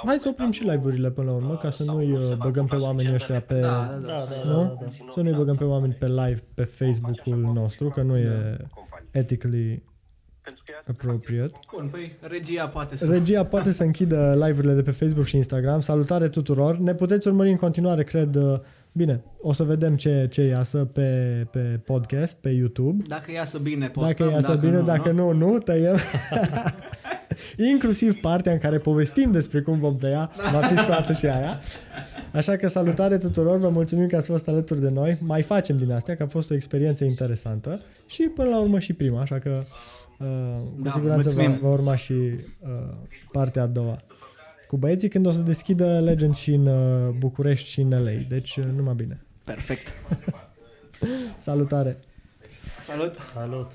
Hai să oprim și live-urile până la urmă, ca să nu-i uh, băgăm pe oamenii ăștia pe... Da, da, Da, da. da, da, Nu? da, da. Să nu-i băgăm pe oameni pe live pe Facebook-ul nostru, că nu e ethically appropriate. Bun, păi regia poate să... Regia poate să închidă live-urile de pe Facebook și Instagram. Salutare tuturor! Ne puteți urmări în continuare, cred. uh, Bine, o să vedem ce, ce iasă pe, pe podcast, pe YouTube. Dacă iasă bine, postăm. Dacă iasă bine, nu, dacă nu, nu, tăiem. Inclusiv partea în care povestim despre cum vom tăia, va fi scoasă și aia. Așa că salutare tuturor, vă mulțumim că ați fost alături de noi. Mai facem din astea, că a fost o experiență interesantă și până la urmă și prima, așa că uh, cu Da, siguranță va, mulțumim. va urma și uh, partea a doua. Cu băieții când o să deschidă Legends și în uh, București și în LA, deci uh, numai bine. Perfect. Salutare! Salut! Salut!